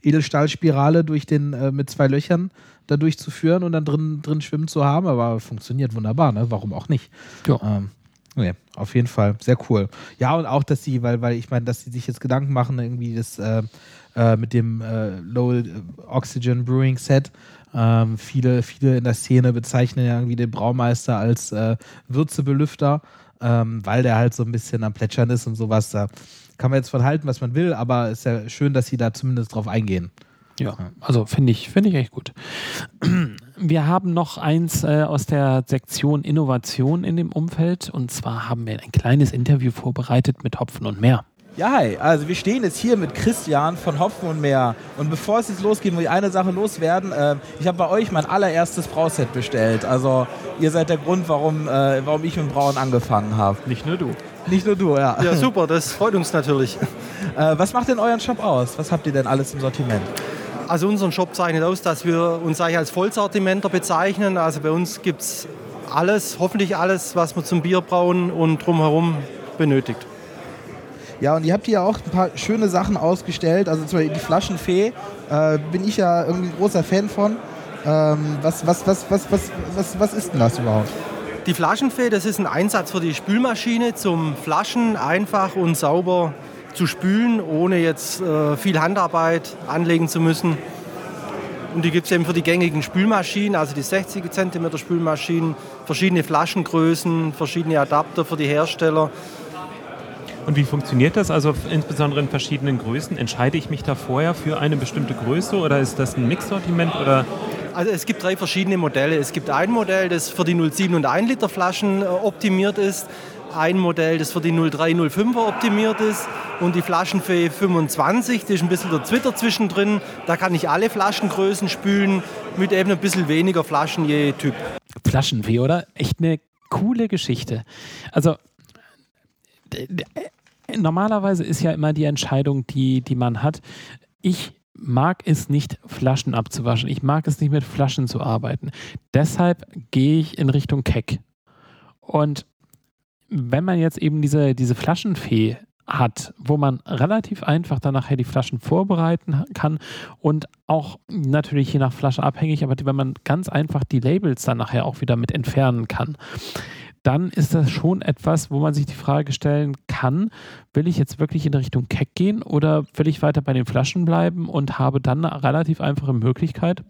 Speaker 3: Edelstahlspirale durch den äh, mit zwei Löchern da durchzuführen und dann drin, drin schwimmen zu haben, aber funktioniert wunderbar, ne? Warum auch nicht?
Speaker 1: Ja. Ähm,
Speaker 3: Nee, auf jeden Fall. Sehr cool. Ja, und auch, dass sie, weil, weil ich meine, dass sie sich jetzt Gedanken machen, irgendwie das äh, äh, mit dem äh, Low Oxygen Brewing Set. Ähm, viele, viele in der Szene bezeichnen ja irgendwie den Braumeister als Würzebelüfter, ähm, weil der halt so ein bisschen am Plätschern ist und sowas. Da kann man jetzt von halten, was man will, aber ist ja schön, dass sie da zumindest drauf eingehen.
Speaker 1: Ja, also finde ich, finde ich echt gut. Wir haben noch eins äh, aus der Sektion Innovation in dem Umfeld und zwar haben wir ein kleines Interview vorbereitet mit Hopfen und Meer.
Speaker 15: Ja, hi. Also wir stehen jetzt hier mit Christian von Hopfen und Meer. Und bevor es jetzt losgeht, muss ich eine Sache loswerden. Äh, ich habe bei euch mein allererstes Brauset bestellt. Also ihr seid der Grund, warum, äh, warum ich mit Brauen angefangen habe.
Speaker 1: Nicht nur du.
Speaker 15: Nicht nur du, ja.
Speaker 16: Ja, super. Das freut uns natürlich.
Speaker 15: Äh, was macht denn euren Shop aus? Was habt ihr denn alles im Sortiment?
Speaker 16: Also unseren Shop zeichnet aus, dass wir uns eigentlich als Vollsortimenter bezeichnen. Also bei uns gibt es alles, hoffentlich alles, was man zum Bierbrauen und drumherum benötigt.
Speaker 15: Ja, und ihr habt hier ja auch ein paar schöne Sachen ausgestellt. Also zum Beispiel die Flaschenfee äh, bin ich ja irgendwie ein großer Fan von. Ähm, was, was, was, was, was, was, was ist denn das überhaupt?
Speaker 16: Die Flaschenfee, das ist ein Einsatz für die Spülmaschine, zum Flaschen einfach und sauber zu spülen, ohne jetzt äh, viel Handarbeit anlegen zu müssen. Und die gibt es eben für die gängigen Spülmaschinen, also die 60 cm Spülmaschinen, verschiedene Flaschengrößen, verschiedene Adapter für die Hersteller.
Speaker 17: Und wie funktioniert das? Also insbesondere in verschiedenen Größen. Entscheide ich mich da vorher für eine bestimmte Größe oder ist das ein Mixsortiment oder
Speaker 16: also es gibt drei verschiedene Modelle. Es gibt ein Modell, das für die 0,7 und 1 Liter Flaschen äh, optimiert ist. Ein Modell, das für die 0,3, 0,5er optimiert ist. Und die Flaschenfee 25, die ist ein bisschen der Twitter zwischendrin. Da kann ich alle Flaschengrößen spülen mit eben ein bisschen weniger Flaschen je Typ.
Speaker 1: Flaschenfee, oder? Echt eine coole Geschichte. Also normalerweise ist ja immer die Entscheidung, die, die man hat. Ich mag es nicht, Flaschen abzuwaschen. Ich mag es nicht, mit Flaschen zu arbeiten. Deshalb gehe ich in Richtung Keck. Und wenn man jetzt eben diese, diese Flaschenfee hat, wo man relativ einfach dann nachher die Flaschen vorbereiten kann und auch natürlich je nach Flasche abhängig, aber wenn man ganz einfach die Labels dann nachher auch wieder mit entfernen kann, dann ist das schon etwas, wo man sich die Frage stellen kann, will ich jetzt wirklich in Richtung Keck gehen oder will ich weiter bei den Flaschen bleiben und habe dann eine relativ einfache Möglichkeit,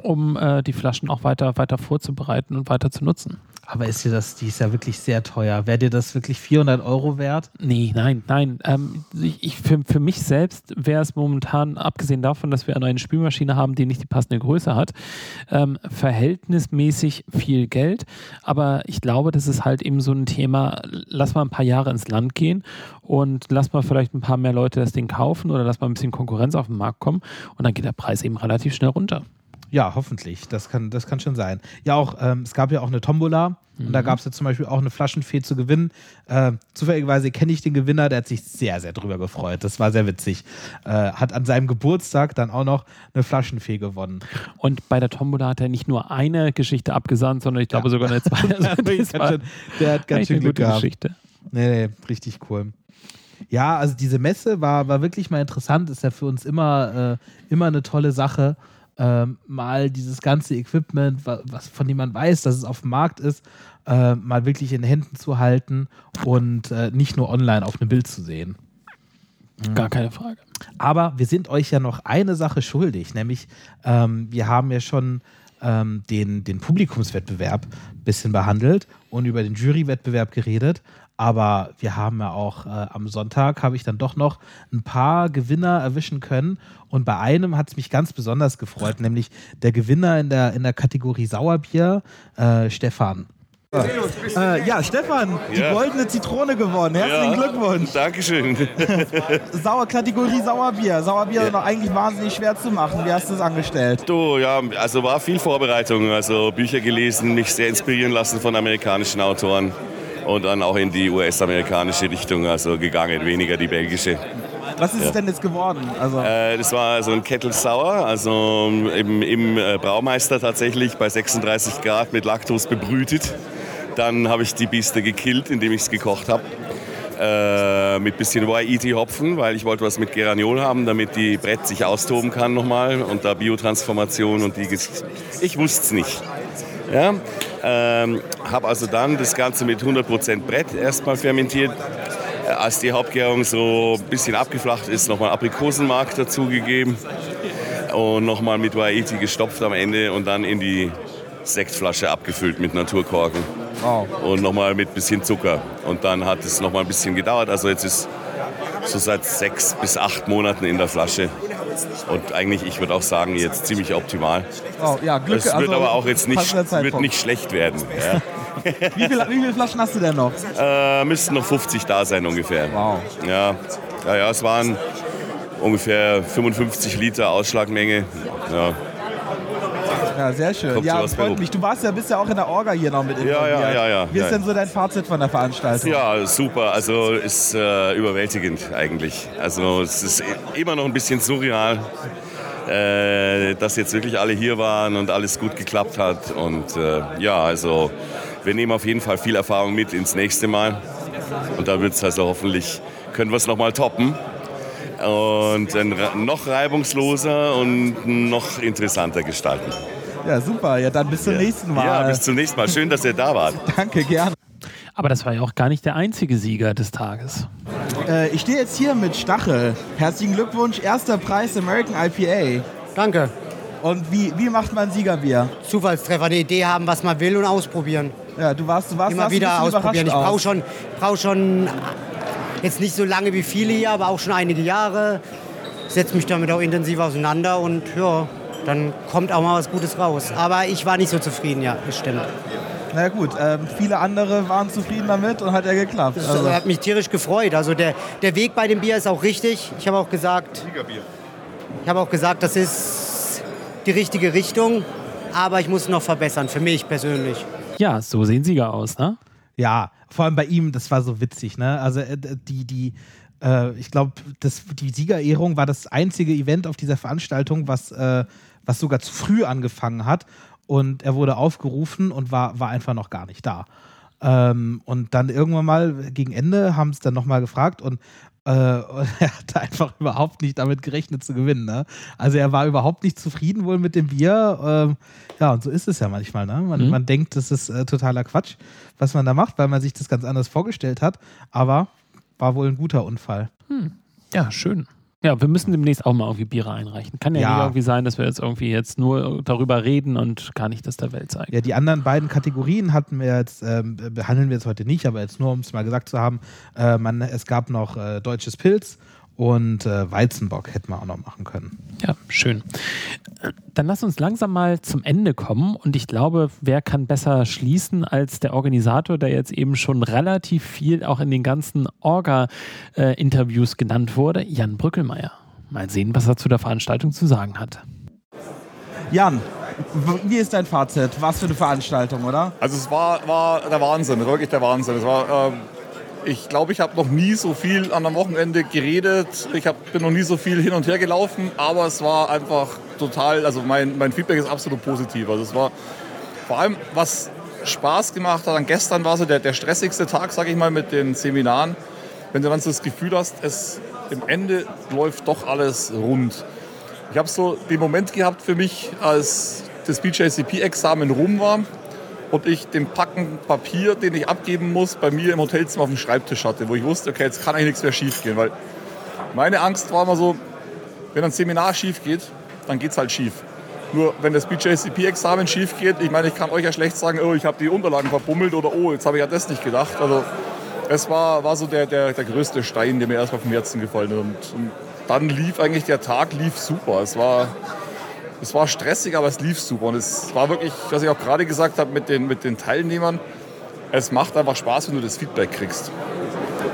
Speaker 1: um äh, die Flaschen auch weiter, weiter vorzubereiten und weiter zu nutzen.
Speaker 3: Aber ist dir das, die ist ja wirklich sehr teuer. Wäre dir das wirklich 400 Euro wert?
Speaker 1: Nee, nein, nein. Ähm, ich, ich, für, für mich selbst wäre es momentan, abgesehen davon, dass wir eine Spülmaschine haben, die nicht die passende Größe hat, ähm, verhältnismäßig viel Geld. Aber ich glaube, das ist halt eben so ein Thema, lass mal ein paar Jahre ins Land gehen und lass mal vielleicht ein paar mehr Leute das Ding kaufen oder lass mal ein bisschen Konkurrenz auf den Markt kommen und dann geht der Preis eben relativ schnell runter.
Speaker 3: Ja, hoffentlich. Das kann, das kann schon sein. Ja, auch, ähm, es gab ja auch eine Tombola mhm. und da mhm. gab es ja zum Beispiel auch eine Flaschenfee zu gewinnen. Äh, zufälligerweise kenne ich den Gewinner, der hat sich sehr, sehr drüber gefreut. Das war sehr witzig. Äh, hat an seinem Geburtstag dann auch noch eine Flaschenfee gewonnen.
Speaker 1: Und bei der Tombola hat er nicht nur eine Geschichte abgesandt, sondern ich glaube ja. sogar eine zweite.
Speaker 3: Also der hat ganz schön Glück gehabt. Geschichte. Nee, nee, richtig cool. Ja, also diese Messe war, war wirklich mal interessant. Ist ja für uns immer, äh, immer eine tolle Sache ähm, mal dieses ganze Equipment, was, von dem man weiß, dass es auf dem Markt ist, äh, mal wirklich in Händen zu halten und äh, nicht nur online auf einem Bild zu sehen.
Speaker 1: Mhm. Gar keine Frage.
Speaker 3: Aber wir sind euch ja noch eine Sache schuldig, nämlich ähm, wir haben ja schon ähm, den, den Publikumswettbewerb ein bisschen behandelt und über den Jurywettbewerb geredet. Aber wir haben ja auch äh, am Sonntag, habe ich dann doch noch ein paar Gewinner erwischen können. Und bei einem hat es mich ganz besonders gefreut, nämlich der Gewinner in der, in der Kategorie Sauerbier, äh, Stefan. Äh, ja, Stefan, die ja. goldene Zitrone gewonnen. Herzlichen ja, Glückwunsch.
Speaker 18: Dankeschön.
Speaker 3: Sauer Kategorie Sauerbier. Sauerbier ja. ist noch eigentlich wahnsinnig schwer zu machen. Wie hast du es angestellt?
Speaker 18: Du, ja, also war viel Vorbereitung. Also Bücher gelesen, mich sehr inspirieren lassen von amerikanischen Autoren und dann auch in die US-amerikanische Richtung also gegangen, weniger die belgische.
Speaker 3: Was ist ja. es denn jetzt geworden?
Speaker 18: Also äh, das war so ein Kettle Sour, also im, im äh, Braumeister tatsächlich bei 36 Grad mit Laktose bebrütet. Dann habe ich die Biste gekillt, indem ich es gekocht habe. Äh, mit bisschen YET-Hopfen, weil ich wollte was mit Geraniol haben, damit die Brett sich austoben kann nochmal und da Biotransformation und die... Ich wusste es nicht. Ja? Ähm, habe also dann das Ganze mit 100% Brett erstmal fermentiert. Äh, Als die Hauptgärung so ein bisschen abgeflacht ist, nochmal Aprikosenmark dazugegeben und nochmal mit Waiti gestopft am Ende und dann in die Sektflasche abgefüllt mit Naturkorken.
Speaker 15: Wow.
Speaker 18: Und nochmal mit bisschen Zucker. Und dann hat es nochmal ein bisschen gedauert. Also jetzt ist so seit sechs bis acht Monaten in der Flasche. Und eigentlich, ich würde auch sagen, jetzt ziemlich optimal.
Speaker 15: Oh, ja, Glück,
Speaker 18: Es wird
Speaker 15: also
Speaker 18: aber auch jetzt nicht, wird nicht schlecht werden. Ja.
Speaker 15: Wie, viel, wie viele Flaschen hast du denn noch?
Speaker 18: Äh, müssten noch 50 da sein ungefähr.
Speaker 15: Wow.
Speaker 18: Ja, ja, ja es waren ungefähr 55 Liter Ausschlagmenge. Ja.
Speaker 15: Ja, sehr schön.
Speaker 18: Kommt
Speaker 15: ja, freut mich. Du warst ja, bist ja auch in der Orga hier noch mit
Speaker 18: Ja,
Speaker 15: involviert.
Speaker 18: ja, ja, ja.
Speaker 15: Wie ist
Speaker 18: Ja.
Speaker 15: denn so dein Fazit von der Veranstaltung?
Speaker 18: ja, super. Also ist äh, überwältigend eigentlich. Also es ist immer noch ein bisschen surreal, äh, dass jetzt wirklich alle hier waren und alles gut geklappt hat. Und äh, ja, also wir nehmen auf jeden Fall viel Erfahrung mit ins nächste Mal. Und da wird es also hoffentlich, können wir es nochmal toppen. Und dann noch reibungsloser und noch interessanter gestalten.
Speaker 15: Ja, super. Ja, dann bis zum nächsten Mal.
Speaker 18: Ja, bis zum nächsten Mal. Schön, dass ihr da wart.
Speaker 15: Danke, gerne.
Speaker 1: Aber das war ja auch gar nicht der einzige Sieger des Tages.
Speaker 15: Äh, ich stehe jetzt hier mit Stachel. Herzlichen Glückwunsch, erster Preis American IPA.
Speaker 19: Danke.
Speaker 15: Und wie, wie macht man Siegerbier?
Speaker 19: Zufallstreffer, eine Idee haben, was man will und ausprobieren.
Speaker 15: Ja, du warst, du warst
Speaker 19: Immer wieder ausprobieren. Ich brauche schon, brauch schon jetzt nicht so lange wie viele hier, aber auch schon einige Jahre. Setze mich damit auch intensiv auseinander und ja, dann kommt auch mal was Gutes raus. Aber ich war nicht so zufrieden, ja, das stimmt.
Speaker 15: Na ja, gut, ähm, viele andere waren zufrieden damit und hat ja geklappt.
Speaker 19: Das
Speaker 15: Also,
Speaker 19: hat mich tierisch gefreut. Also der, der Weg bei dem Bier ist auch richtig. Ich habe auch gesagt, ich habe auch gesagt, das ist die richtige Richtung, aber ich muss noch verbessern, für mich persönlich.
Speaker 1: Ja, so sehen Sieger aus, ne?
Speaker 3: Ja, vor allem bei ihm, das war so witzig, ne? Also äh, die, die, äh, ich glaube, die Siegerehrung war das einzige Event auf dieser Veranstaltung, was, äh, was sogar zu früh angefangen hat. Und er wurde aufgerufen und war, war einfach noch gar nicht da. Ähm, und dann irgendwann mal gegen Ende haben es dann nochmal gefragt und, äh, und er hatte einfach überhaupt nicht damit gerechnet zu gewinnen. Ne? Also er war überhaupt nicht zufrieden wohl mit dem Bier. Ähm, ja, und so ist es ja manchmal. Ne? Man,
Speaker 1: Mhm.
Speaker 3: man denkt, das ist äh, totaler Quatsch, was man da macht, weil man sich das ganz anders vorgestellt hat. Aber war wohl ein guter Unfall.
Speaker 1: Hm. Ja, schön. Ja, wir müssen demnächst auch mal irgendwie Biere einreichen. Kann ja,
Speaker 3: Ja.
Speaker 1: nicht irgendwie sein, dass wir jetzt irgendwie jetzt nur darüber reden und gar nicht das der Welt zeigen.
Speaker 3: Ja, die anderen beiden Kategorien hatten wir jetzt, ähm, behandeln wir jetzt heute nicht, aber jetzt nur, um es mal gesagt zu haben, äh, man, es gab noch äh, Deutsches Pilz und äh, Weizenbock hätten wir auch noch machen können.
Speaker 1: Ja, schön. Äh, Dann lass uns langsam mal zum Ende kommen und ich glaube, wer kann besser schließen als der Organisator, der jetzt eben schon relativ viel auch in den ganzen Orga-Interviews genannt wurde, Jan Brückelmeier. Mal sehen, was er zu der Veranstaltung zu sagen hat.
Speaker 15: Jan, wie ist dein Fazit? Was für eine Veranstaltung, oder?
Speaker 20: Also es war, war der Wahnsinn, wirklich der Wahnsinn. Es war, ähm, ich glaube, ich habe noch nie so viel an einem Wochenende geredet. Ich hab, bin noch nie so viel hin und her gelaufen, aber es war einfach total, also mein, mein Feedback ist absolut positiv. Also es war vor allem, was Spaß gemacht hat, an gestern war so der, der stressigste Tag, sage ich mal, mit den Seminaren. Wenn du dann so das Gefühl hast, es im Ende läuft doch alles rund. Ich habe so den Moment gehabt für mich, als das BJCP-Examen rum war und ich den Packen Papier, den ich abgeben muss, bei mir im Hotelzimmer auf dem Schreibtisch hatte, wo ich wusste, okay, jetzt kann eigentlich nichts mehr schief gehen. Weil meine Angst war immer so, wenn ein Seminar schief geht, dann geht es halt schief. Nur wenn das BJCP-Examen schief geht, ich meine, ich kann euch ja schlecht sagen, oh, ich habe die Unterlagen verbummelt oder oh, jetzt habe ich ja das nicht gedacht. Also es war, war so der, der, der größte Stein, der mir erstmal vom Herzen gefallen ist. Und, und dann lief eigentlich der Tag lief super. Es war, es war stressig, aber es lief super. Und es war wirklich, was ich auch gerade gesagt habe mit den, mit den Teilnehmern, es macht einfach Spaß, wenn du das Feedback kriegst.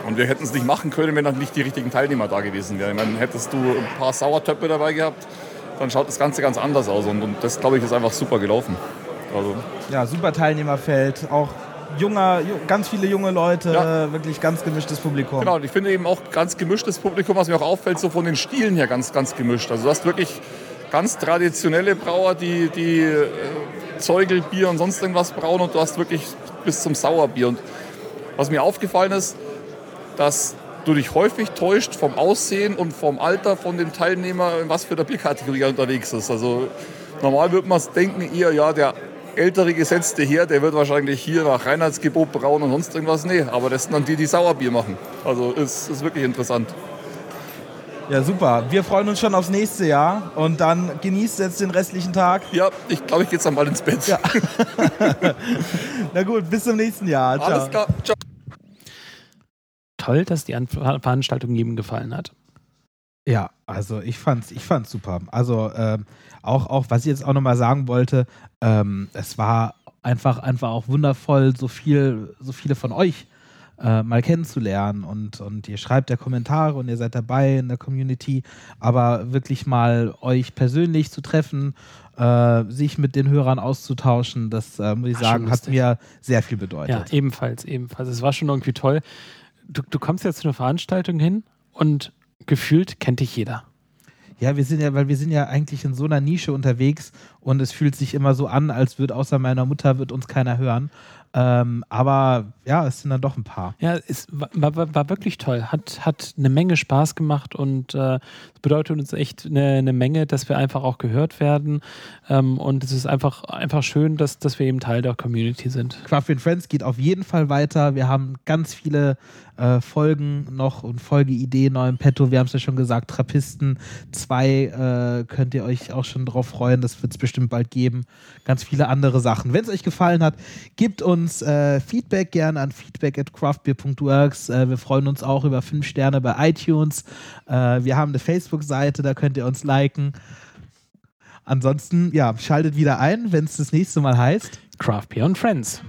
Speaker 20: Und wir hätten es nicht machen können, wenn dann nicht die richtigen Teilnehmer da gewesen wären. Meine, hättest du ein paar Sauertöpfe dabei gehabt, dann schaut das Ganze ganz anders aus. Und, und das, glaube ich, ist einfach super gelaufen. Also,
Speaker 15: Ja, super Teilnehmerfeld. Auch junger, ju- ganz viele junge Leute, wirklich ganz gemischtes Publikum.
Speaker 20: Genau, und ich finde eben auch ganz gemischtes Publikum, was mir auch auffällt, so von den Stilen her ganz, ganz gemischt. Also du hast wirklich ganz traditionelle Brauer, die, die äh, Zeugelbier und sonst irgendwas brauen und du hast wirklich bis zum Sauerbier. Und was mir aufgefallen ist, dass du dich häufig täuscht vom Aussehen und vom Alter von dem Teilnehmer, in was für der Bierkategorie er unterwegs ist. Also normal würde man denken, eher, ja, der ältere gesetzte her, der wird wahrscheinlich hier nach Reinheitsgebot brauen und sonst irgendwas. Nee, aber das sind dann die, die Sauerbier machen. Also ist, ist wirklich interessant.
Speaker 15: Ja, super. Wir freuen uns schon aufs nächste Jahr und dann genießt jetzt den restlichen Tag.
Speaker 20: Ja, ich glaube, ich gehe jetzt dann mal ins Bett.
Speaker 15: Ja. Na gut, bis zum nächsten Jahr. Ciao.
Speaker 20: Alles klar. Ciao.
Speaker 1: Toll, dass die An Veranstaltung jedem gefallen hat.
Speaker 3: Ja, also ich fand's, ich fand's super. Also ähm, auch, auch, was ich jetzt auch nochmal sagen wollte, ähm, es war einfach, einfach auch wundervoll, so viel, so viele von euch äh, mal kennenzulernen und, und ihr schreibt ja Kommentare und ihr seid dabei in der Community, aber wirklich mal euch persönlich zu treffen, äh, sich mit den Hörern auszutauschen, das äh, muss ich
Speaker 1: War
Speaker 3: sagen, hat mir sehr viel bedeutet.
Speaker 1: Ja, ebenfalls, ebenfalls. Es war schon irgendwie toll. Du, du kommst jetzt zu einer Veranstaltung hin und gefühlt kennt dich jeder.
Speaker 3: Ja, wir sind ja, weil wir sind ja eigentlich in so einer Nische unterwegs und es fühlt sich immer so an, als würde außer meiner Mutter wird uns keiner hören. Ähm, aber ja, es sind dann doch ein paar.
Speaker 1: Ja, es war, war, war wirklich toll. Hat, hat eine Menge Spaß gemacht und äh, bedeutet uns echt eine, eine Menge, dass wir einfach auch gehört werden. Ähm, und es ist einfach, einfach schön, dass, dass wir eben Teil der Community sind.
Speaker 3: Craft Friends geht auf jeden Fall weiter. Wir haben ganz viele äh, Folgen noch und Folgeideen neu im Petto. Wir haben es ja schon gesagt, Trappisten 2 äh, könnt ihr euch auch schon drauf freuen. Das wird es bestimmt bald geben. Ganz viele andere Sachen. Wenn es euch gefallen hat, gebt uns äh, Feedback gerne an feedback at craftbeer.works. Äh, wir freuen uns auch über 5 Sterne bei iTunes. Äh, wir haben eine Facebook-Seite, da könnt ihr uns liken. Ansonsten, ja, schaltet wieder ein, wenn es das nächste Mal heißt.
Speaker 1: Craft Beer und Friends.